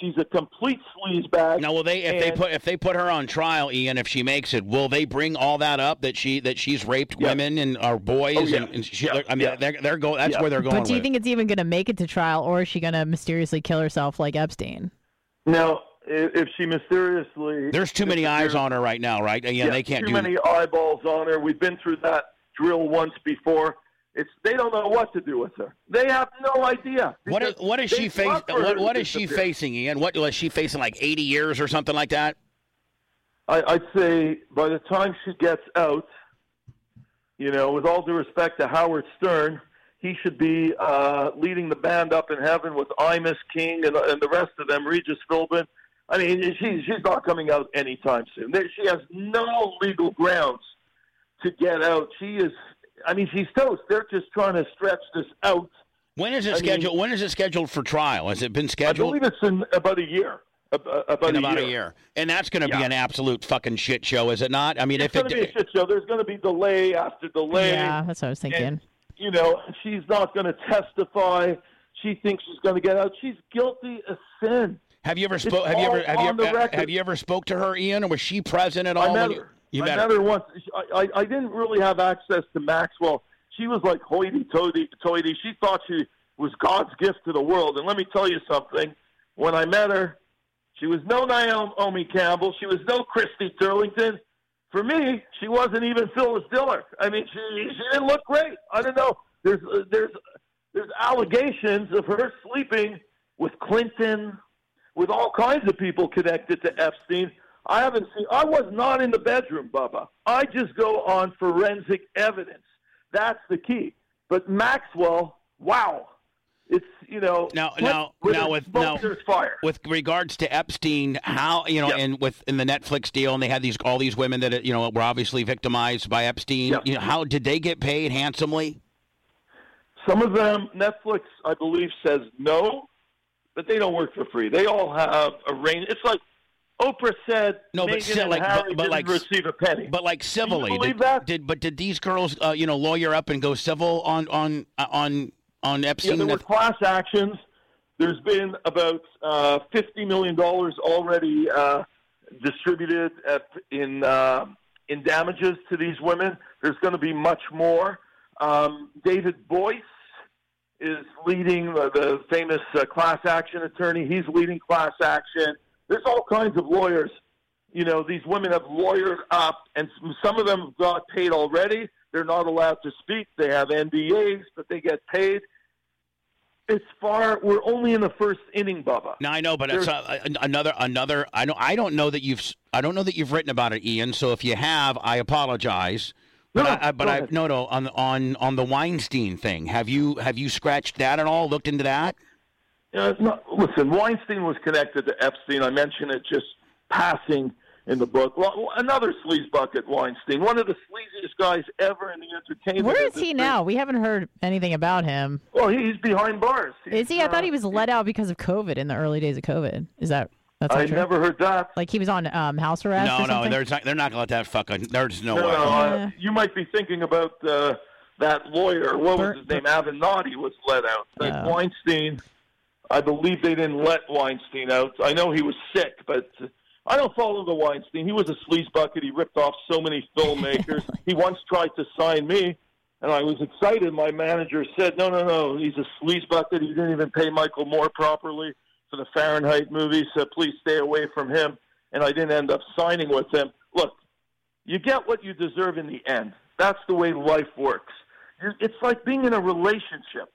She's a complete sleazebag. Now, will they if they put if they put her on trial, Ian? If she makes it, will they bring all that up that she that she's raped yeah. women and or boys? Oh, yeah. and, and she, yeah. I mean, they're they're going. That's where they're going. But do you with. think it's even going to make it to trial, or is she going to mysteriously kill herself like Epstein? No, if she mysteriously there's too many eyes on her right now, right? Yeah, they can't too do many eyeballs on her. We've been through that drill once before. It's they don't know what to do with her. They have no idea. What is, what is she facing? What, what is she facing, Ian? What was she facing? Like 80 years or something like that? I, I'd say by the time she gets out, you know, with all due respect to Howard Stern, he should be uh, leading the band up in heaven with Imus King and, and the rest of them, Regis Philbin. I mean, she, she's not coming out anytime soon. She has no legal grounds to get out. She is I mean, she's toast. They're just trying to stretch this out. When is it I scheduled? Mean, when is it scheduled for trial? Has it been scheduled? I believe it's in about a year. Uh, about, in a, about year. a year, and that's going to yeah. be an absolute fucking shit show, is it not? I mean, it's if it's going to be a shit show, there's going to be delay after delay. Yeah, that's what I was thinking. And, you know, she's not going to testify. She thinks she's going to get out. She's guilty of sin. Have you ever spoke? Have you ever have you ever, have you ever spoke to her, Ian, or was she present at all? I met her. You I met, met her. her once. I, I I didn't really have access to Maxwell she was like hoity-toity. Toity. She thought she was God's gift to the world. And let me tell you something. When I met her, she was no Naomi Campbell. She was no Christy Turlington. For me, she wasn't even Phyllis Diller. I mean, she she didn't look great. I don't know. There's uh, there's there's allegations of her sleeping with Clinton, with all kinds of people connected to Epstein. I haven't seen. I was not in the bedroom, Bubba. I just go on forensic evidence. That's the key. But Maxwell, wow, it's you know now now now with now fire. with regards to Epstein, how you know, yep. and with in the Netflix deal, and they had these all these women that you know were obviously victimized by Epstein. Yep. You know, how did they get paid handsomely? Some of them, Netflix, I believe, says no, but they don't work for free. They all have a range. It's like Oprah said no, but still, like, but, but like, receive a penny. But like civilly, believe did, that? did but did these girls, uh, you know, lawyer up and go civil on on uh, on on Epstein? Yeah, there were class actions. There's been about uh, fifty million dollars already uh, distributed at, in uh, in damages to these women. There's going to be much more. Um, David Boies is leading uh, the famous uh, class action attorney. He's leading class action. There's all kinds of lawyers. You know, these women have lawyered up, and some of them have got paid already. They're not allowed to speak. They have NDAs, but they get paid. It's far. We're only in the first inning, Bubba. No, I know, but it's uh, another another. I know. I don't know that you've. I don't know that you've written about it, Ian. So if you have, I apologize. But no, I, but I no no on on on the Weinstein thing. Have you have you scratched that at all? Looked into that? Uh, no, listen, Weinstein was connected to Epstein. I mentioned it just passing in the book. Well, another sleaze bucket, Weinstein, one of the sleaziest guys ever in the entertainment. Where is industry. he now? We haven't heard anything about him. Well, he's behind bars. He's, is he? I uh, thought he was let out because of COVID in the early days of COVID. Is that? That's I true? never heard that. Like he was on um, house arrest. No, or no, something? there's not, they're not gonna let that fucking. There's no, no, way. no, uh, you might be thinking about uh, that lawyer. What was his name? Avenatti was let out. But Oh. Weinstein, I believe they didn't let Weinstein out. I know he was sick, but I don't follow the Weinstein. He was a sleaze bucket. He ripped off so many filmmakers. he once tried to sign me, and I was excited. My manager said, "No, no, no. He's a sleaze bucket. He didn't even pay Michael Moore properly for the Fahrenheit movie, so please stay away from him." And I didn't end up signing with him. Look, you get what you deserve in the end. That's the way life works. It's like being in a relationship.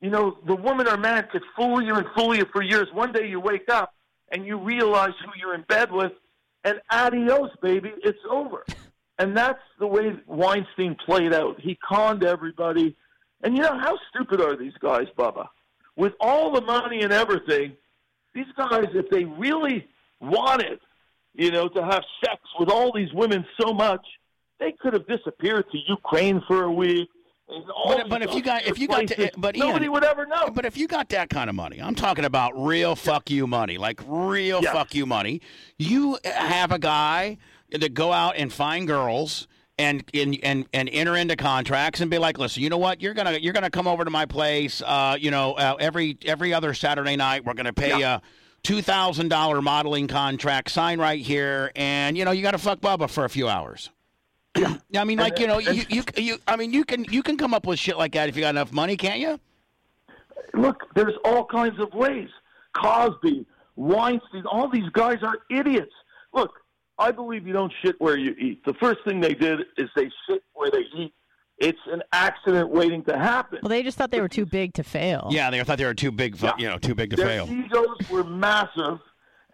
You know, the woman or man could fool you and fool you for years. One day you wake up and you realize who you're in bed with, and adios, baby, it's over. And that's the way Weinstein played out. He conned everybody. And you know, how stupid are these guys, Bubba? With all the money and everything, these guys, if they really wanted you know, to have sex with all these women so much, they could have disappeared to Ukraine for a week. But, but if you got if you got to, but Ian, nobody would ever know. But if you got that kind of money, I'm talking about real fuck you money, like real Yeah. fuck you money. You have a guy that go out and find girls and and and, and enter into contracts and be like, listen, you know what? You're gonna you're gonna come over to my place. Uh, you know, uh, every every other Saturday night, we're gonna pay Yeah. you. Two thousand dollar modeling contract, sign right here, and you know you got to fuck Bubba for a few hours. Yeah, I mean, like you know, you, you you I mean, you can you can come up with shit like that if you got enough money, can't you? Look, there's all kinds of ways. Cosby, Weinstein, all these guys are idiots. Look, I believe you don't shit where you eat. The first thing they did is they shit where they eat. It's an accident waiting to happen. Well, they just thought they were too big to fail. Yeah, they thought they were too big, fu- Yeah. you know, too big to Their fail. egos were massive,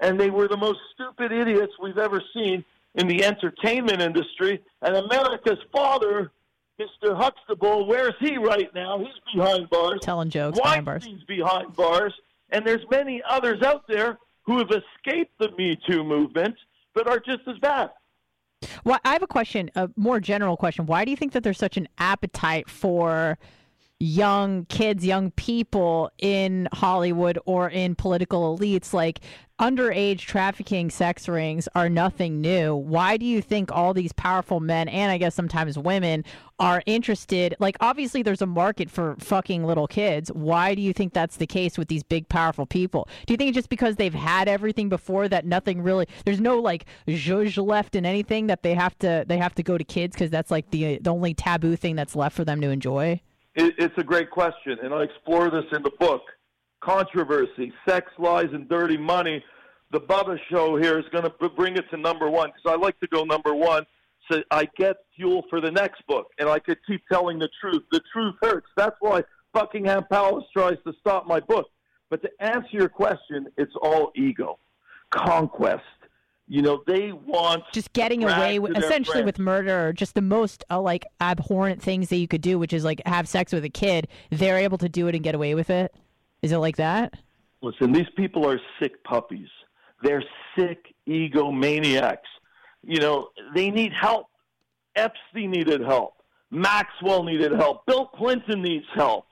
and they were the most stupid idiots we've ever seen in the entertainment industry. And America's father, Mr. Huxtable, where's he right now? He's behind bars. Telling jokes behind bars. Weinstein's behind bars, and there's many others out there who have escaped the Me Too movement, but are just as bad. Well, I have a question, a more general question. Why do you think that there's such an appetite for young kids, young people in Hollywood or in political elites? Like underage trafficking sex rings are nothing new. Why do you think all these powerful men and I guess sometimes women are interested? Like, obviously, there's a market for fucking little kids. Why do you think that's the case with these big, powerful people? Do you think just because they've had everything before that nothing really? There's no like zhuzh left in anything that they have to they have to go to kids because that's like the the only taboo thing that's left for them to enjoy. It, it's a great question, and I explore this in the book. Controversy, sex, lies, and dirty money. The Bubba Show here is going to bring it to number one because I like to go number one so I get fuel for the next book, and I could keep telling the truth. The truth hurts. That's why Buckingham Palace tries to stop my book. But to answer your question, it's all ego, conquest. You know, they want just getting away with essentially friends. with murder just the most uh, like abhorrent things that you could do which is like have sex with a kid they're able to do it and get away with it is it like that Listen, these people are sick puppies. They're sick egomaniacs. You know, they need help. Epstein needed help. Maxwell needed help. Bill Clinton needs help.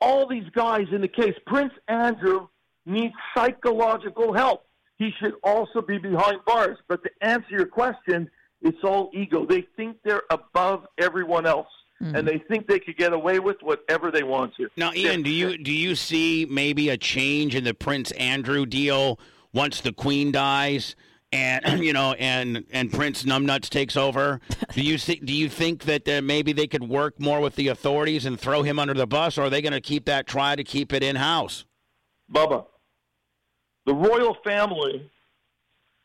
All these guys in the case. Prince Andrew needs psychological help. He should also be behind bars. But to answer your question, it's all ego. They think they're above everyone else. And they think they could get away with whatever they want to. Now, Ian, do you do you see maybe a change in the Prince Andrew deal once the Queen dies, and you know, and and Prince Numbnuts takes over? Do you see? Do you think that uh, maybe they could work more with the authorities and throw him under the bus, or are they going to keep that try to keep it in house? Bubba, the royal family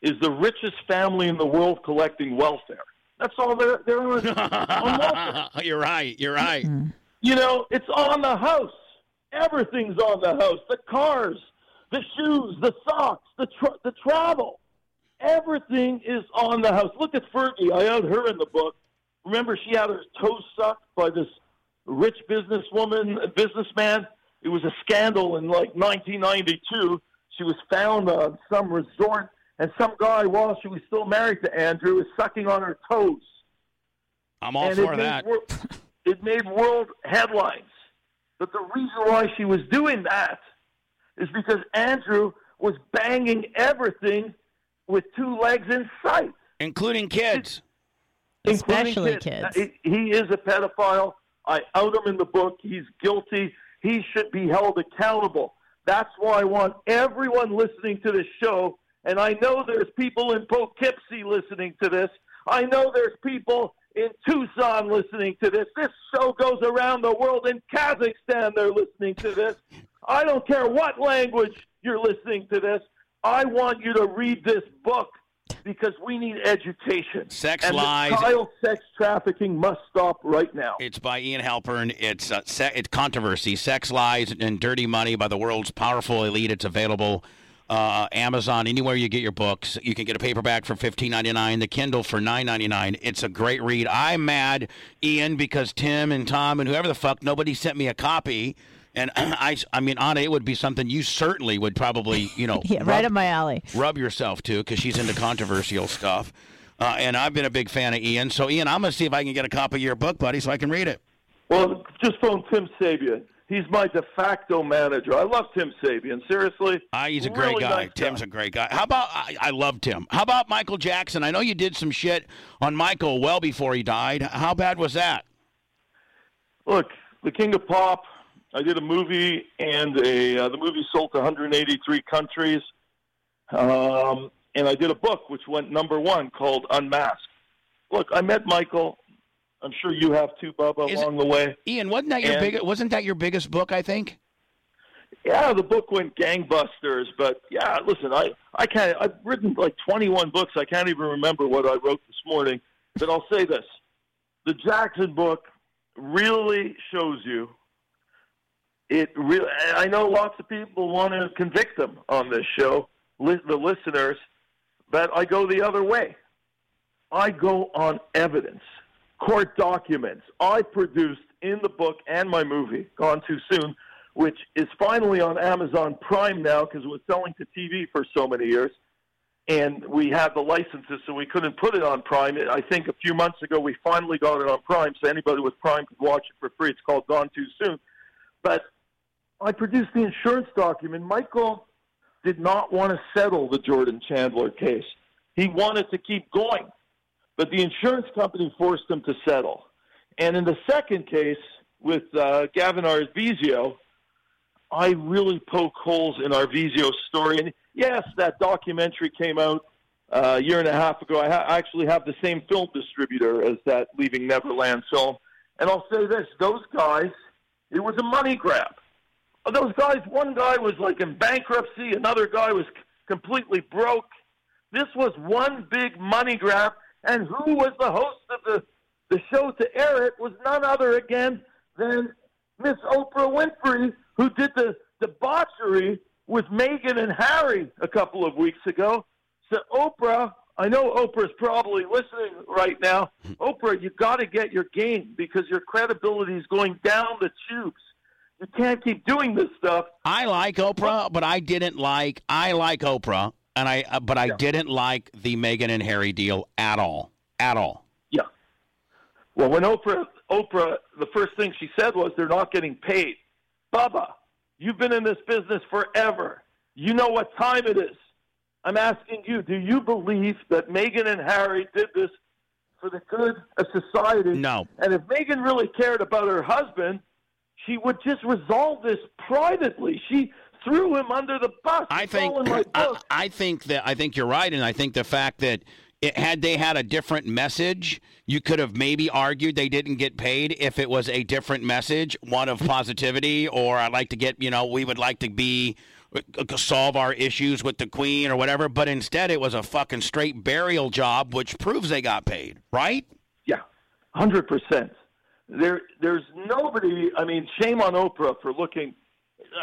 is the richest family in the world collecting welfare. That's all they're they're on, on welfare. you're right. You're right. Mm-hmm. You know, it's on the house. Everything's on the house. The cars, the shoes, the socks, the tra- the travel. Everything is on the house. Look at Fergie. I had her in the book. Remember, she had her toes sucked by this rich businesswoman, businessman. It was a scandal in like 1992. She was found on some resort, and some guy, while she was still married to Andrew, was sucking on her toes I'm all and for it that. Made wor- it made world headlines. But the reason why she was doing that is because Andrew was banging everything with two legs in sight, Including kids. including Especially kids. kids. He, he is a pedophile. I out him in the book. He's guilty. He should be held accountable. That's why I want everyone listening to this show, and I know there's people in Poughkeepsie listening to this. I know there's people in Tucson listening to this. This show goes around the world. In Kazakhstan, they're listening to this. I don't care what language you're listening to this. I want you to read this book because we need education. Sex and lies. child sex trafficking must stop right now. It's by Ian Halperin. It's uh, se- it's controversy, sex lies, and dirty money by the world's powerful elite. It's available uh, Amazon anywhere you get your books. You can get a paperback for fifteen ninety nine, the Kindle for nine ninety nine. It's a great read. I'm mad, Ian, because Tim and Tom and whoever the fuck nobody sent me a copy. And I, I mean, Anna, it would be something you certainly would probably, you know, yeah, rub, right up my alley. Rub yourself to because she's into controversial stuff. Uh, and I've been a big fan of Ian. So, Ian, I'm going to see if I can get a copy of your book, buddy, so I can read it. Well, just phone Tim Sabean. He's my de facto manager. I love Tim Sabean. Seriously, uh, he's a great really guy. Nice Tim's guy. a great guy. How about I, I love Tim. How about Michael Jackson? I know you did some shit on Michael well before he died. How bad was that? Look, the King of Pop. I did a movie, and a uh, the movie sold to 183 countries. Um, and I did a book which went number one called Unmasked. Look, I met Michael. I'm sure you have too, Bubba, Is along the way. Ian, wasn't that your And- big? Wasn't that your biggest book? I think. Yeah, the book went gangbusters, but yeah, listen, I I can't. I've written like 21 books. I can't even remember what I wrote this morning. But I'll say this: the Jackson book really shows you. It really. I know lots of people want to convict them on this show, li- the listeners, but I go the other way. I go on evidence, court documents. I produced in the book and my movie, Gone Too Soon, which is finally on Amazon Prime now because it was selling to TV for so many years. And we had the licenses, so we couldn't put it on Prime. I think a few months ago we finally got it on Prime, so anybody with Prime could watch it for free. It's called Gone Too Soon. But I produced the insurance document. Michael did not want to settle the Jordan Chandler case. He wanted to keep going, but the insurance company forced him to settle. And in the second case with uh, Gavin Arvizo, I really poke holes in Arvizo's story. And yes, that documentary came out uh, a year and a half ago. I, ha- I actually have the same film distributor as that Leaving Neverland film. And I'll say this those guys, it was a money grab. Those guys, one guy was like in bankruptcy, another guy was c- completely broke. This was one big money grab. And who was the host of the, the show to air it was none other again than Miss Oprah Winfrey, who did the debauchery with Meghan and Harry a couple of weeks ago. So Oprah, I know Oprah's probably listening right now. Hmm. Oprah, you got to get your game because your credibility is going down the tubes. You can't keep doing this stuff. I like Oprah, but I didn't like. I like Oprah, and I uh, but I Yeah. didn't like the Meghan and Harry deal at all, at all. Yeah. Well, when Oprah, Oprah, the first thing she said was they're not getting paid. Bubba, you've been in this business forever. You know what time it is. I'm asking you, do you believe that Meghan and Harry did this for the good of society? No. And if Meghan really cared about her husband, she would just resolve this privately. She threw him under the bus. I think in my I. I think that I think you're right, and I think the fact that it, had they had a different message, you could have maybe argued they didn't get paid if it was a different message, one of positivity, or I'd like to get you know we would like to be uh, solve our issues with the queen or whatever. But instead, it was a fucking straight burial job, which proves they got paid, right? Yeah, hundred percent. There, there's nobody. I mean, shame on Oprah for looking.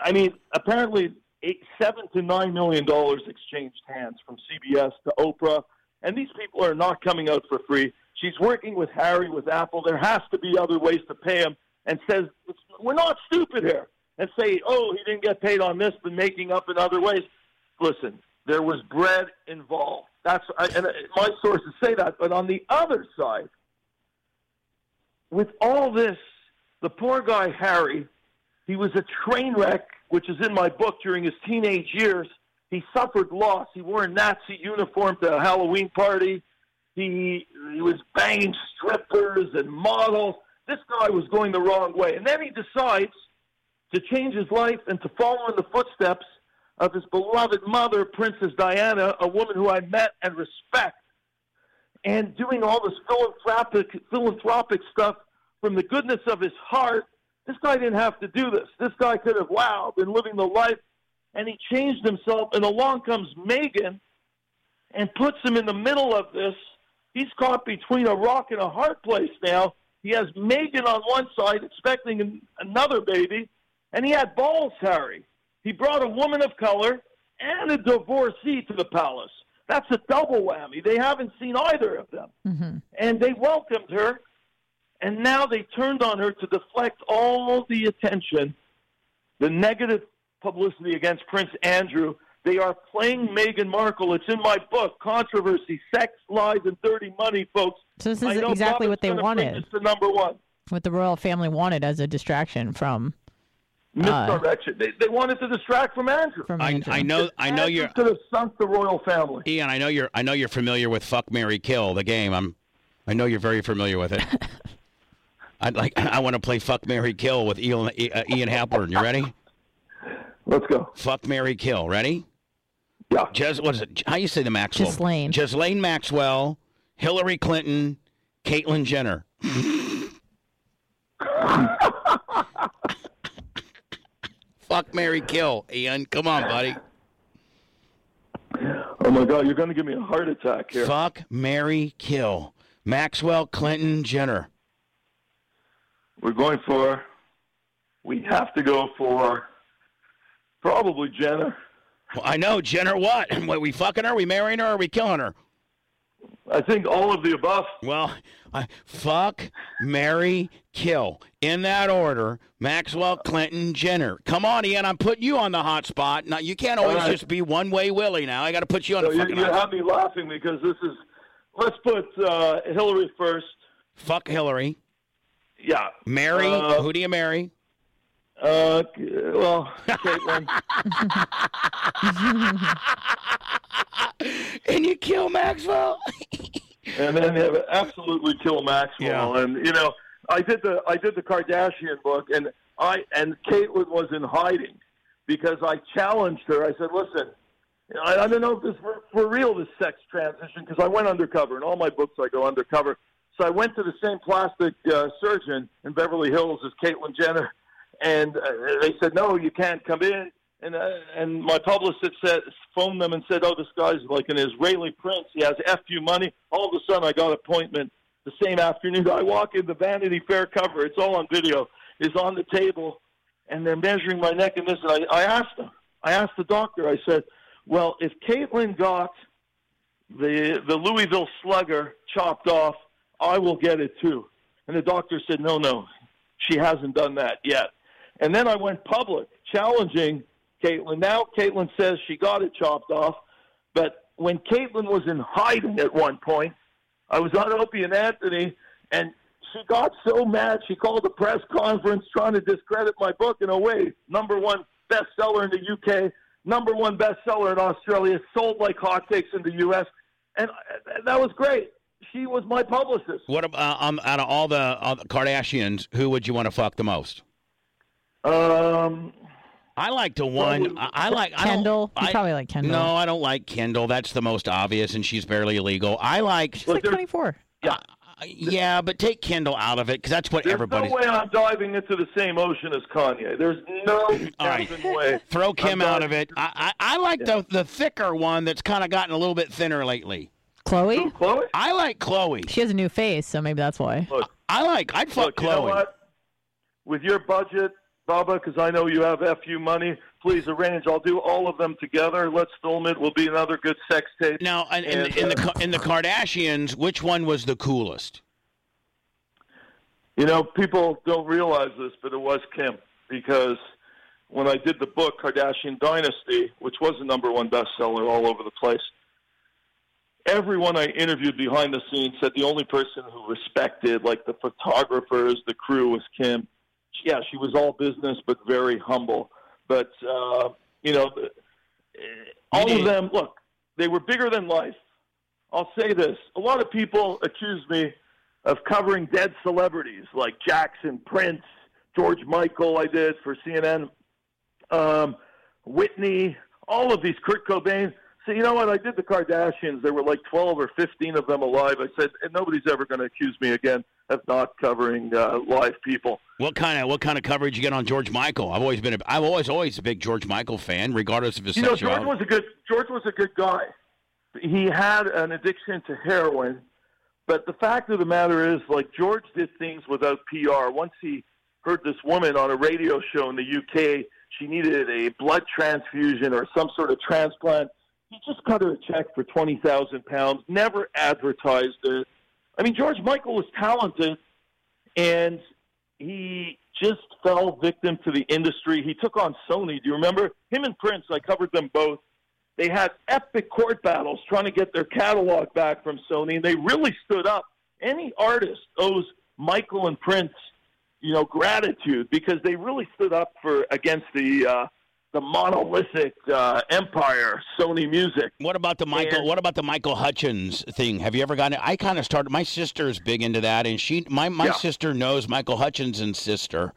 I mean, apparently, eight, seven to nine million dollars exchanged hands from CBS to Oprah, and these people are not coming out for free. She's working with Harry with Apple. There has to be other ways to pay him, and says we're not stupid here. And say, oh, he didn't get paid on this, but making up in other ways. Listen, there was bread involved. That's and uh, my sources say that. But on the other side, with all this, the poor guy Harry, he was a train wreck, which is in my book during his teenage years. He suffered loss. He wore a Nazi uniform to a Halloween party. He he was banging strippers and models. This guy was going the wrong way, and then he decides to change his life and to follow in the footsteps of his beloved mother, Princess Diana, a woman who I met and respect and doing all this philanthropic philanthropic stuff from the goodness of his heart. This guy didn't have to do this. This guy could have, wow, been living the life, and he changed himself. And along comes Meghan, and puts him in the middle of this. He's caught between a rock and a hard place now. He has Meghan on one side, expecting an- another baby, and he had balls, Harry. He brought a woman of color and a divorcee to the palace. That's a double whammy. They haven't seen either of them. hmm And they welcomed her, and now they turned on her to deflect all the attention the negative publicity against Prince Andrew. They are playing Meghan Markle. It's in my book, Controversy, Sex, Lies, and Dirty Money, folks. So this is exactly Bubba's what they wanted. this to number one. What the royal family wanted as a distraction from uh, Misdirection. they, they wanted to distract from Andrew. from I, Andrew. I know I know Andrew you're could have sunk the royal family. Ian. I know you're I know you're familiar with Fuck Mary Kill the game. I'm I know you're very familiar with it. I'd like I want to play Fuck Mary Kill with Ian uh, Ian Halperin. You ready? Let's go. Fuck Mary Kill. Ready? Yeah. Jes, what is it? How you say the Maxwell? Ghislaine. Ghislaine Maxwell, Hillary Clinton, Caitlyn Jenner. Fuck Mary Kill. Ian, come on, buddy. Oh my God, you're going to give me a heart attack here. Fuck Mary Kill. Maxwell, Clinton, Jenner. We're going for. We have to go for. Probably Jenner. Well, I know Jenner. What? What? We fucking her? We marrying her? Or are we killing her? I think all of the above. Well, I, fuck, marry, kill. In that order, Maxwell, Clinton, Jenner. Come on, Ian. I'm putting you on the hot spot. Now you can't always right. just be one way Willie. Now I got to put you on So the you, fucking you have me laughing because this is. Let's put uh, Hillary first. Fuck Hillary. Yeah. Marry. Uh, who do you marry? Uh, well, Caitlyn. And you kill Maxwell. and then have absolutely kill Maxwell. Yeah. And you know, I did the I did the Kardashian book, and I and Caitlyn was in hiding because I challenged her. I said, "Listen, I, I don't know if this for, for real this sex transition because I went undercover. and all my books, I go undercover. So I went to the same plastic uh, surgeon in Beverly Hills as Caitlyn Jenner, and uh, they said, "No, you can't come in." And uh, and my publicist said, phoned them and said, "Oh, this guy's like an Israeli prince. He has fu money." All of a sudden, I got an appointment the same afternoon. I walk in, the Vanity Fair cover. It's all on video. Is on the table, and they're measuring my neck and this. And I, I asked them. I asked the doctor. I said, "Well, if Caitlyn got the the Louisville Slugger chopped off, I will get it too." And the doctor said, "No, no, she hasn't done that yet." And then I went public, challenging Caitlyn. Now Caitlyn says she got it chopped off, but when Caitlyn was in hiding at one point, I was on Opie and Anthony, and she got so mad she called a press conference trying to discredit my book. In a way, number one bestseller in the UK, number one bestseller in Australia, sold like hotcakes in the US, and uh, that was great. She was my publicist. What about um, out of all the, all the Kardashians? Who would you want to fuck the most? Um, I like the one. Probably- I, I like I Kendall. You I- probably like Kendall. No, I don't like Kendall. That's the most obvious, and she's barely illegal. I like. She's like 24. yeah. Yeah, but take Kendall out of it because that's what There's everybody. no way I'm diving into the same ocean as Kanye. There's no All right. way. Throw Kim I'm out not- of it. I I, I like the the thicker one that's kind of gotten a little bit thinner lately. Khloe? Khloe? I like Khloe. She has a new face, so maybe that's why. Look, I like. I'd fuck look, you know Khloe. what? With your budget, Bubba, because I know you have FU money, please arrange. I'll do all of them together. Let's film it. Will be another good sex tape. Now, in, in, And, in the uh, in the Kardashians, which one was the coolest? You know, people don't realize this, but it was Kim because when I did the book Kardashian Dynasty, which was a number one bestseller all over the place, everyone I interviewed behind the scenes said the only person who respected, like the photographers, the crew, was Kim. Yeah, she was all business, but very humble. But uh, you know, all of them. Look, they were bigger than life. I'll say this: a lot of people accuse me of covering dead celebrities like Jackson, Prince, George Michael. I did for CNN. Um, Whitney, all of these, Kurt Cobain. So you know what? I did the Kardashians. There were like twelve or fifteen of them alive. I said, and nobody's ever going to accuse me again of not covering uh, live people. What kind of what kind of coverage you get on George Michael? I've always been a, I've always always a big George Michael fan, regardless of his You know, George was a good George was a good guy. He had an addiction to heroin, but the fact of the matter is, like George did things without PR. Once he heard this woman on a radio show in the UK, she needed a blood transfusion or some sort of transplant. He just cut her a check for twenty thousand pounds. Never advertised it. I mean, George Michael was talented, and he just fell victim to the industry. He took on Sony. Do you remember him and Prince? I covered them both. They had epic court battles trying to get their catalog back from Sony, and they really stood up. Any artist owes Michael and Prince, you know, gratitude because they really stood up for against the uh, the monolithic uh, empire, Sony Music. What about the Michael? And- what about the Michael Hutchence thing? Have you ever gotten? it? I kind of started. My sister is big into that, and she, my my Yeah. sister knows Michael Hutchinson's sister,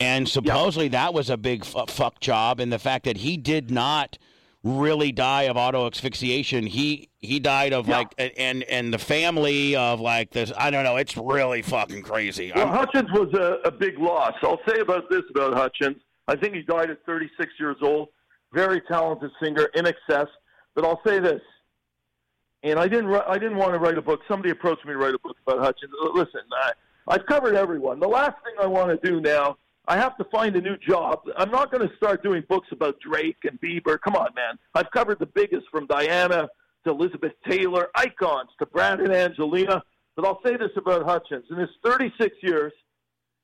and supposedly that was a big fu- fuck job. And the fact that he did not really die of auto asphyxiation, he he died of Yeah. like, and and the family of like this. I don't know. It's really fucking crazy. Well, I'm- Hutchence was a, a big loss. I'll say about this about Hutchence. I think he died at 36 years old. Very talented singer, INXS. But I'll say this, and I didn't. I didn't want to write a book. Somebody approached me to write a book about Hutchence. Listen, I, I've covered everyone. The last thing I want to do now, I have to find a new job. I'm not going to start doing books about Drake and Bieber. Come on, man. I've covered the biggest from Diana to Elizabeth Taylor, icons to Brad and Angelina. But I'll say this about Hutchence: in his 36 years,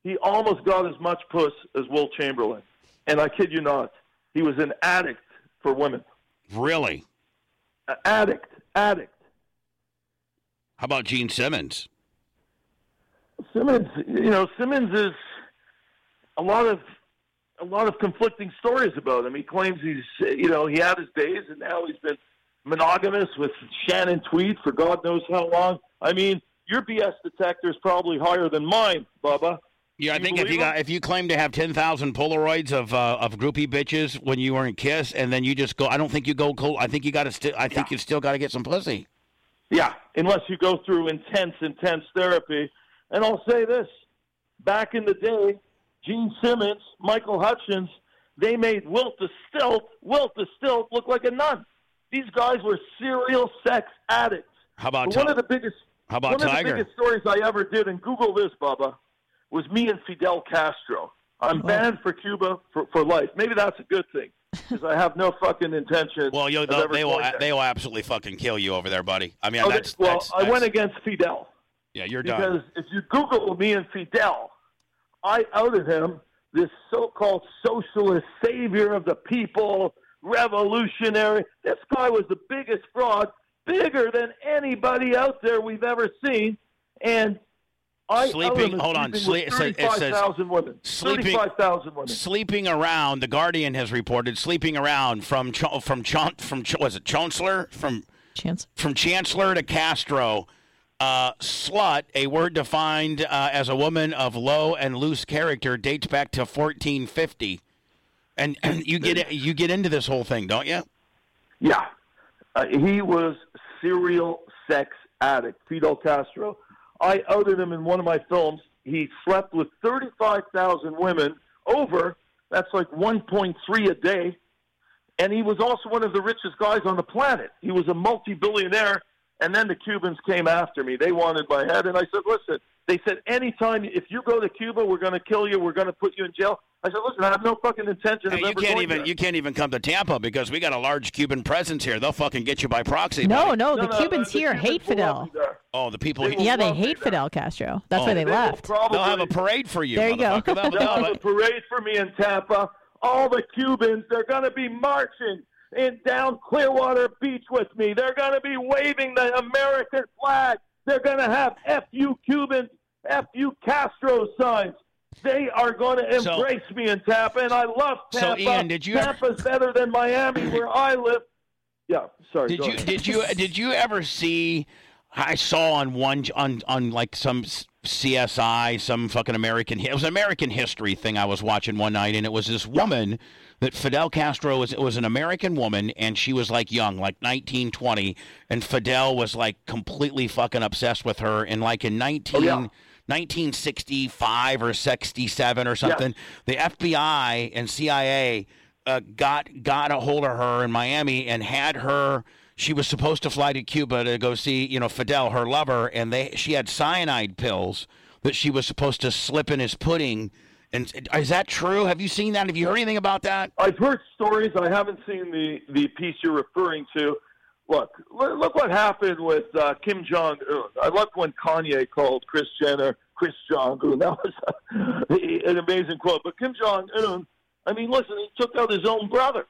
he almost got as much puss as Wilt Chamberlain. And I kid you not, he was an addict for women. really? A- Addict, addict. How about Gene Simmons? Simmons, you know, Simmons is a lot of a lot of conflicting stories about him. He claims he's, you know, he had his days, and now he's been monogamous with Shannon Tweed for God knows how long. I mean, your BS detector is probably higher than mine, Bubba. Yeah, I think if you got if you claim to have ten thousand Polaroids of uh, of groupie bitches when you were in Kiss, and then you just go, I don't think you go cold. I think you got to still. I think you still got to get some pussy. Yeah, unless you go through intense, intense therapy. And I'll say this: back in the day, Gene Simmons, Michael Hutchence, they made Wilt the Stilt, Wilt the Stilt look like a nun. These guys were serial sex addicts. How about But one of the biggest, how about one of Tiger? the biggest stories I ever did, and Google this, Bubba, was me and Fidel Castro. I'm oh. banned for Cuba for, for life. Maybe that's a good thing because I have no fucking intention. well, you they, will there. they will absolutely fucking kill you over there, buddy. I mean, Okay, that's, well, that's, I went against Fidel. Yeah, you're done. Because if you Google me and Fidel, I outed him, this so-called socialist savior of the people, revolutionary. This guy was the biggest fraud, bigger than anybody out there we've ever seen. And I Sleeping- outed hold on, sleeping sle- with it says- it says women. sleeping- women. Sleeping around, the Guardian has reported sleeping around from Ch- from Ch- from Ch- was it Chancellor from Chance. from Chancellor to Castro. Uh, slut, a word defined uh, as a woman of low and loose character, dates back to 1450. And, and you get you get into this whole thing, don't you? Yeah. Uh, he was serial sex addict, Fidel Castro. I outed him in one of my films. He slept with 35,000 women over, that's like 1.3 a day. And he was also one of the richest guys on the planet. He was a multi billionaire. And then the Cubans came after me. They wanted my head. And I said, listen, they said, anytime, if you go to Cuba, we're going to kill you. We're going to put you in jail. I said, listen, I have no fucking intention of Hey, you ever can't going even there. you can't even come to Tampa because we got a large Cuban presence here. They'll fucking get you by proxy. No, buddy. no, the No, no, Cubans the here Cubans hate will love Fidel. Me there. Oh, the people. They will Yeah, they hate there. Fidel Castro. That's Oh. why they They left. probably- They'll have a parade for you. There you go. They'll- They'll have a parade for me in Tampa. All the Cubans, they're going to be marching in down Clearwater Beach with me. They're going to be waving the American flag. They're going to have "Fu Cubans," "Fu Castro" signs. They are going to So- embrace me in Tampa, and I love Tampa. So, Tampa. Ian, did you ever- Tampa's better than Miami, where I live. Yeah, sorry. Did go you ahead. did you did you ever see? I saw on one on on like some CSI, some fucking American. It was an American history thing I was watching one night, and it was this woman that Fidel Castro was. It was an American woman, and she was like young, like 19, 20, and Fidel was like completely fucking obsessed with her. And like in 19, yeah. 1965 or 67 or something, the FBI and CIA uh, got got a hold of her in Miami and had her. She was supposed to fly to Cuba to go see, you know, Fidel, her lover, and they she had cyanide pills that she was supposed to slip in his pudding. And is that true? Have you seen that? Have you heard anything about that? I've heard stories. I haven't seen the, the piece you're referring to. Look, look, what happened with uh, Kim Jong Un. I loved when Kanye called Kris Jenner Kris Jong Un. That was an amazing quote. But Kim Jong Un, I mean, listen, he took out his own brother.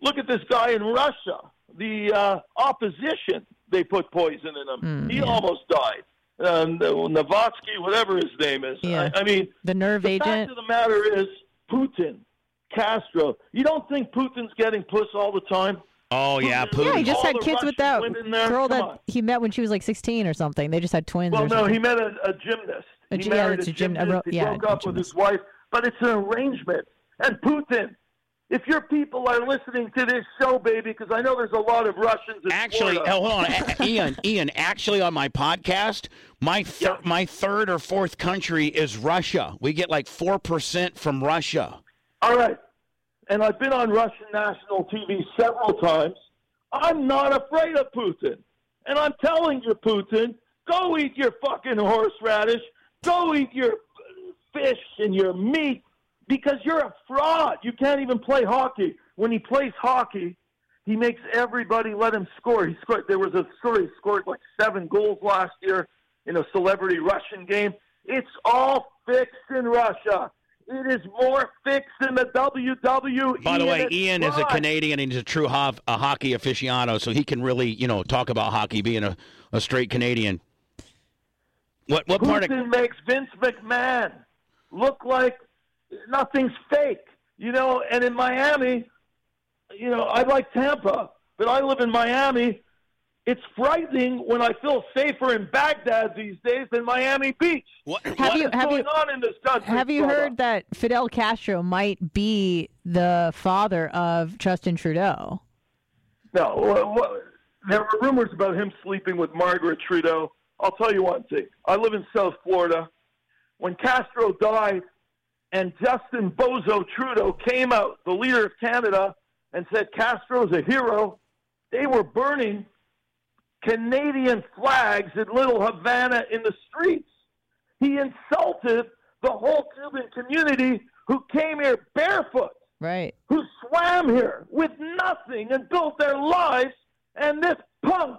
Look at this guy in Russia. The uh, opposition, they put poison in him. Mm, he yeah. almost died. Um, Novotsky, whatever his name is. Yeah. I, I mean, The nerve the agent. fact of the matter is, Putin, Castro. You don't think Putin's getting puss all the time? Oh yeah, Putin- Yeah, he just all had the kids with that there? girl Come that on. he met when she was like 16 or something. They just had twins. Well, or no, something. he met a, a gymnast. A he gy- yeah, married a a gym- a gymnast. ro- he yeah, broke a up with his wife, but it's an arrangement. And Putin, if your people are listening to this show, baby, because I know there's a lot of Russians in Actually, oh, hold on, Ian. Ian, actually, on my podcast, my thir- Yeah. my third or fourth country is Russia. We get like four percent from Russia. All right. And I've been on Russian national TV several times. I'm not afraid of Putin. And I'm telling you, Putin, go eat your fucking horseradish. Go eat your fish and your meat because you're a fraud. You can't even play hockey. When he plays hockey, he makes everybody let him score. He scored. There was a story. He scored like seven goals last year in a celebrity Russian game. It's all fixed in Russia. It is more fixed than the WWE. By the way, Ian is a. Canadian and he's a true ho- a hockey aficionado, so he can really, you know, talk about hockey being a, a straight Canadian. What what part of makes Vince McMahon look like nothing's fake. You know, and in Miami, you know, I like Tampa, but I live in Miami. It's frightening when I feel safer in Baghdad these days than Miami Beach. what, Have what- you What's have going you on in this country? have you brother? heard that Fidel Castro might be the father of Justin Trudeau? No, well, well, there were rumors about him sleeping with Margaret Trudeau. I'll tell you one thing. I live in South Florida. When Castro died and Justin Bozo Trudeau came out, the leader of Canada, and said Castro's a hero, they were burning Canadian flags in Little Havana in the streets. He insulted the whole Cuban community who came here barefoot Right. who swam here with nothing and built their lives, and this punk,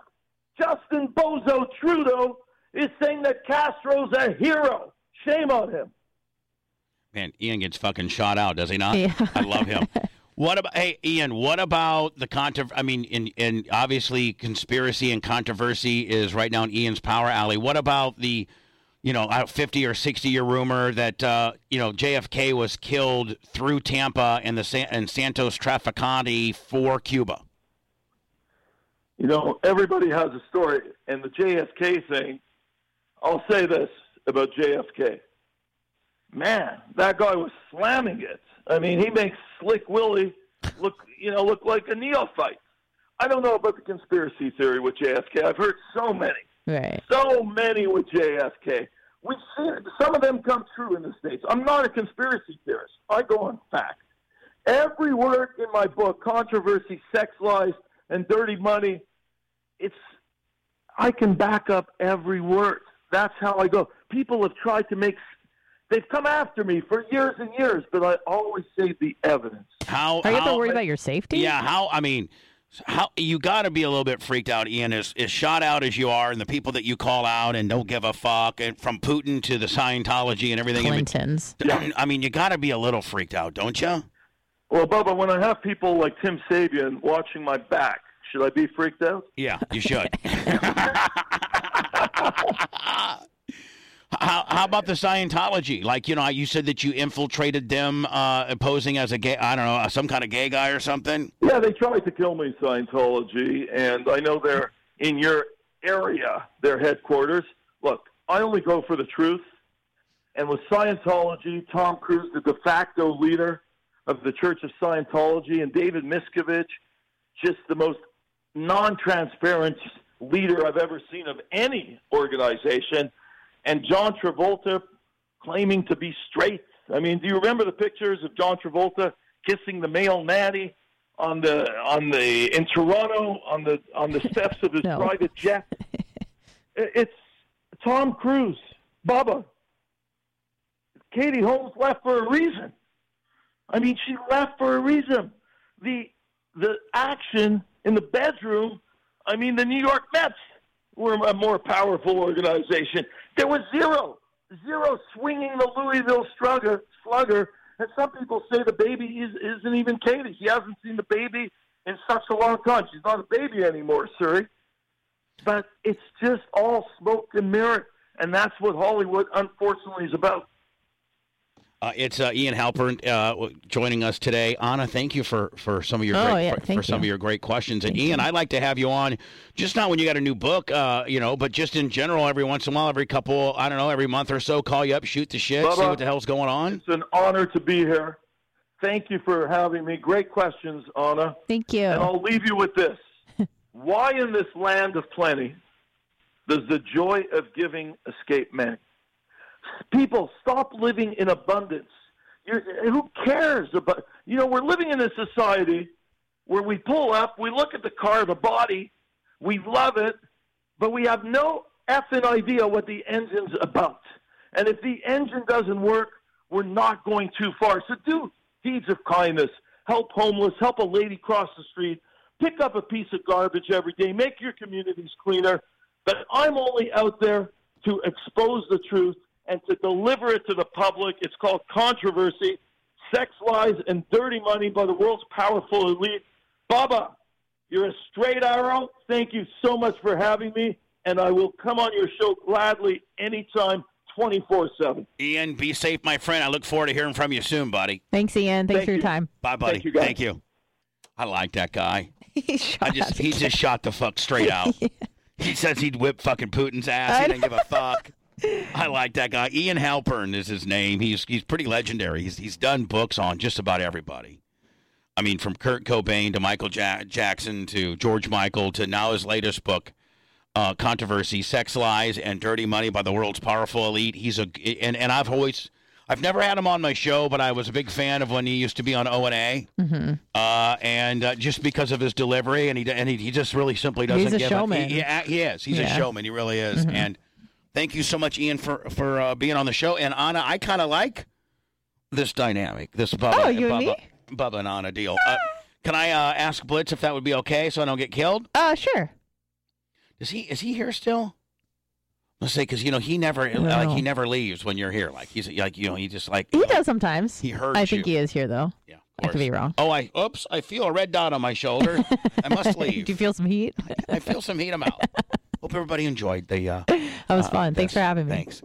Justin Bozo Trudeau, is saying that Castro's a hero. Shame on him. Man, Ian gets fucking shot out, does he not? Yeah. I love him. What about hey Ian? What about the contro? I mean, in in obviously conspiracy and controversy is right down Ian's power alley. What about the, you know, fifty or sixty year rumor that uh, you know JFK was killed through Tampa and the San- and Santos Traficante for Cuba? You know, everybody has a story, and the JFK thing. I'll say this about JFK. Man, that guy was slamming it. I mean, he makes Slick Willie look, you know, look like a neophyte. I don't know about the conspiracy theory with JFK. I've heard so many. Right. so many with JFK. We've seen it. Some of them come true in the States. I'm not a conspiracy theorist. I go on fact. Every word in my book, Controversy, Sex Lies, and Dirty Money, it's I can back up every word. That's how I go. People have tried to make they've come after me for years and years, but I always say the evidence. How Are you how, ever worried about your safety? Yeah, how I mean, how you got to be a little bit freaked out, Ian. As, as shot out as you are, and the people that you call out and don't give a fuck, and from Putin to the Scientology and everything. in bet- Clintons. I mean, you got to be a little freaked out, don't you? Well, Bubba, when I have people like Tim Sabean watching my back, should I be freaked out? Yeah, you should. How, how about the Scientology? Like, you know, you said that you infiltrated them, uh, posing as a gay, I don't know, some kind of gay guy or something. Yeah, they tried to kill me, Scientology, and I know they're in your area, their headquarters. Look, I only go for the truth. And with Scientology, Tom Cruise, the de facto leader of the Church of Scientology, and David Miscavige, just the most non transparent leader I've ever seen of any organization. And John Travolta claiming to be straight. I mean, do you remember the pictures of John Travolta kissing the male nanny on the on the in Toronto on the on the steps of his No. private jet? It's Tom Cruise, Bubba. Katie Holmes left for a reason. I mean, she left for a reason. The the action in the bedroom. I mean, the New York Mets were a more powerful organization. There was zero zero swinging the Louisville slugger. Slugger, and some people say the baby is, isn't even Katie. She hasn't seen the baby in such a long time. She's not a baby anymore, Suri. But it's just all smoke and mirror, and that's what Hollywood, unfortunately, is about. Uh, it's uh, Ian Halperin uh, joining us today. Anna, thank you for, for some of your oh, great, yeah, for, for some of your great questions. And Ian, I'd like to have you on just not when you got a new book, uh, you know, but just in general, every once in a while, every couple, I don't know, every month or so, call you up, shoot the shit, Bubba, see what the hell's going on. It's an honor to be here. Thank you for having me. Great questions, Anna. Thank you. And I'll leave you with this: Why in this land of plenty does the joy of giving escape many? People stop living in abundance. You're, who cares about? You know, we're living in a society where we pull up, we look at the car, the body, we love it, but we have no effing idea what the engine's about. And if the engine doesn't work, we're not going too far. So do deeds of kindness. Help homeless. Help a lady cross the street. Pick up a piece of garbage every day. Make your communities cleaner. But I'm only out there to expose the truth and to deliver it to the public. It's called controversy, sex lies, and dirty money by the world's powerful elite. Bubba, you're a straight arrow. Thank you so much for having me, and I will come on your show gladly anytime. 24 7. Ian, be safe, my friend. I look forward to hearing from you soon, buddy. Thanks, Ian. Thanks Thank for your you. time. Bye, buddy. Thank you. Thank you. I like that guy. he shot I just he just shot the fuck straight out. He says he'd whip fucking Putin's ass. He didn't give a fuck. I like that guy. Ian Halperin is his name. He's he's pretty legendary. He's he's done books on just about everybody. I mean, from Kurt Cobain to Michael ja- Jackson to George Michael to now his latest book, uh, Controversy: Sex Lies and Dirty Money by the World's Powerful Elite. He's a and and I've always. I've never had him on my show, but I was a big fan of when he used to be on O and A, Mm-hmm. uh, and uh, just because of his delivery, and he and he, he just really simply doesn't He's a give showman. He, he, he is. He's a Yeah. Mm-hmm. showman. He really is. And thank you so much, Ian, for for uh, being on the show. And Anna, I kind of like this dynamic. This Bubba, Oh, you and Bubba, me? Bubba and Anna deal. Uh, can I uh, ask Blitz if that would be okay, so I don't get killed? Uh, sure. Is he is he here still? Let's say because you know he never No. like he never leaves when you're here. Like he's like you know he just like He does sometimes. He heard I think you. he is here, though. Yeah, I could be wrong. Oh, I oops! I feel a red dot on my shoulder. I must leave. Do you feel some heat? I feel some heat. I'm out. Hope everybody enjoyed the. Uh, That was uh, fun. Thanks for having me. Thanks.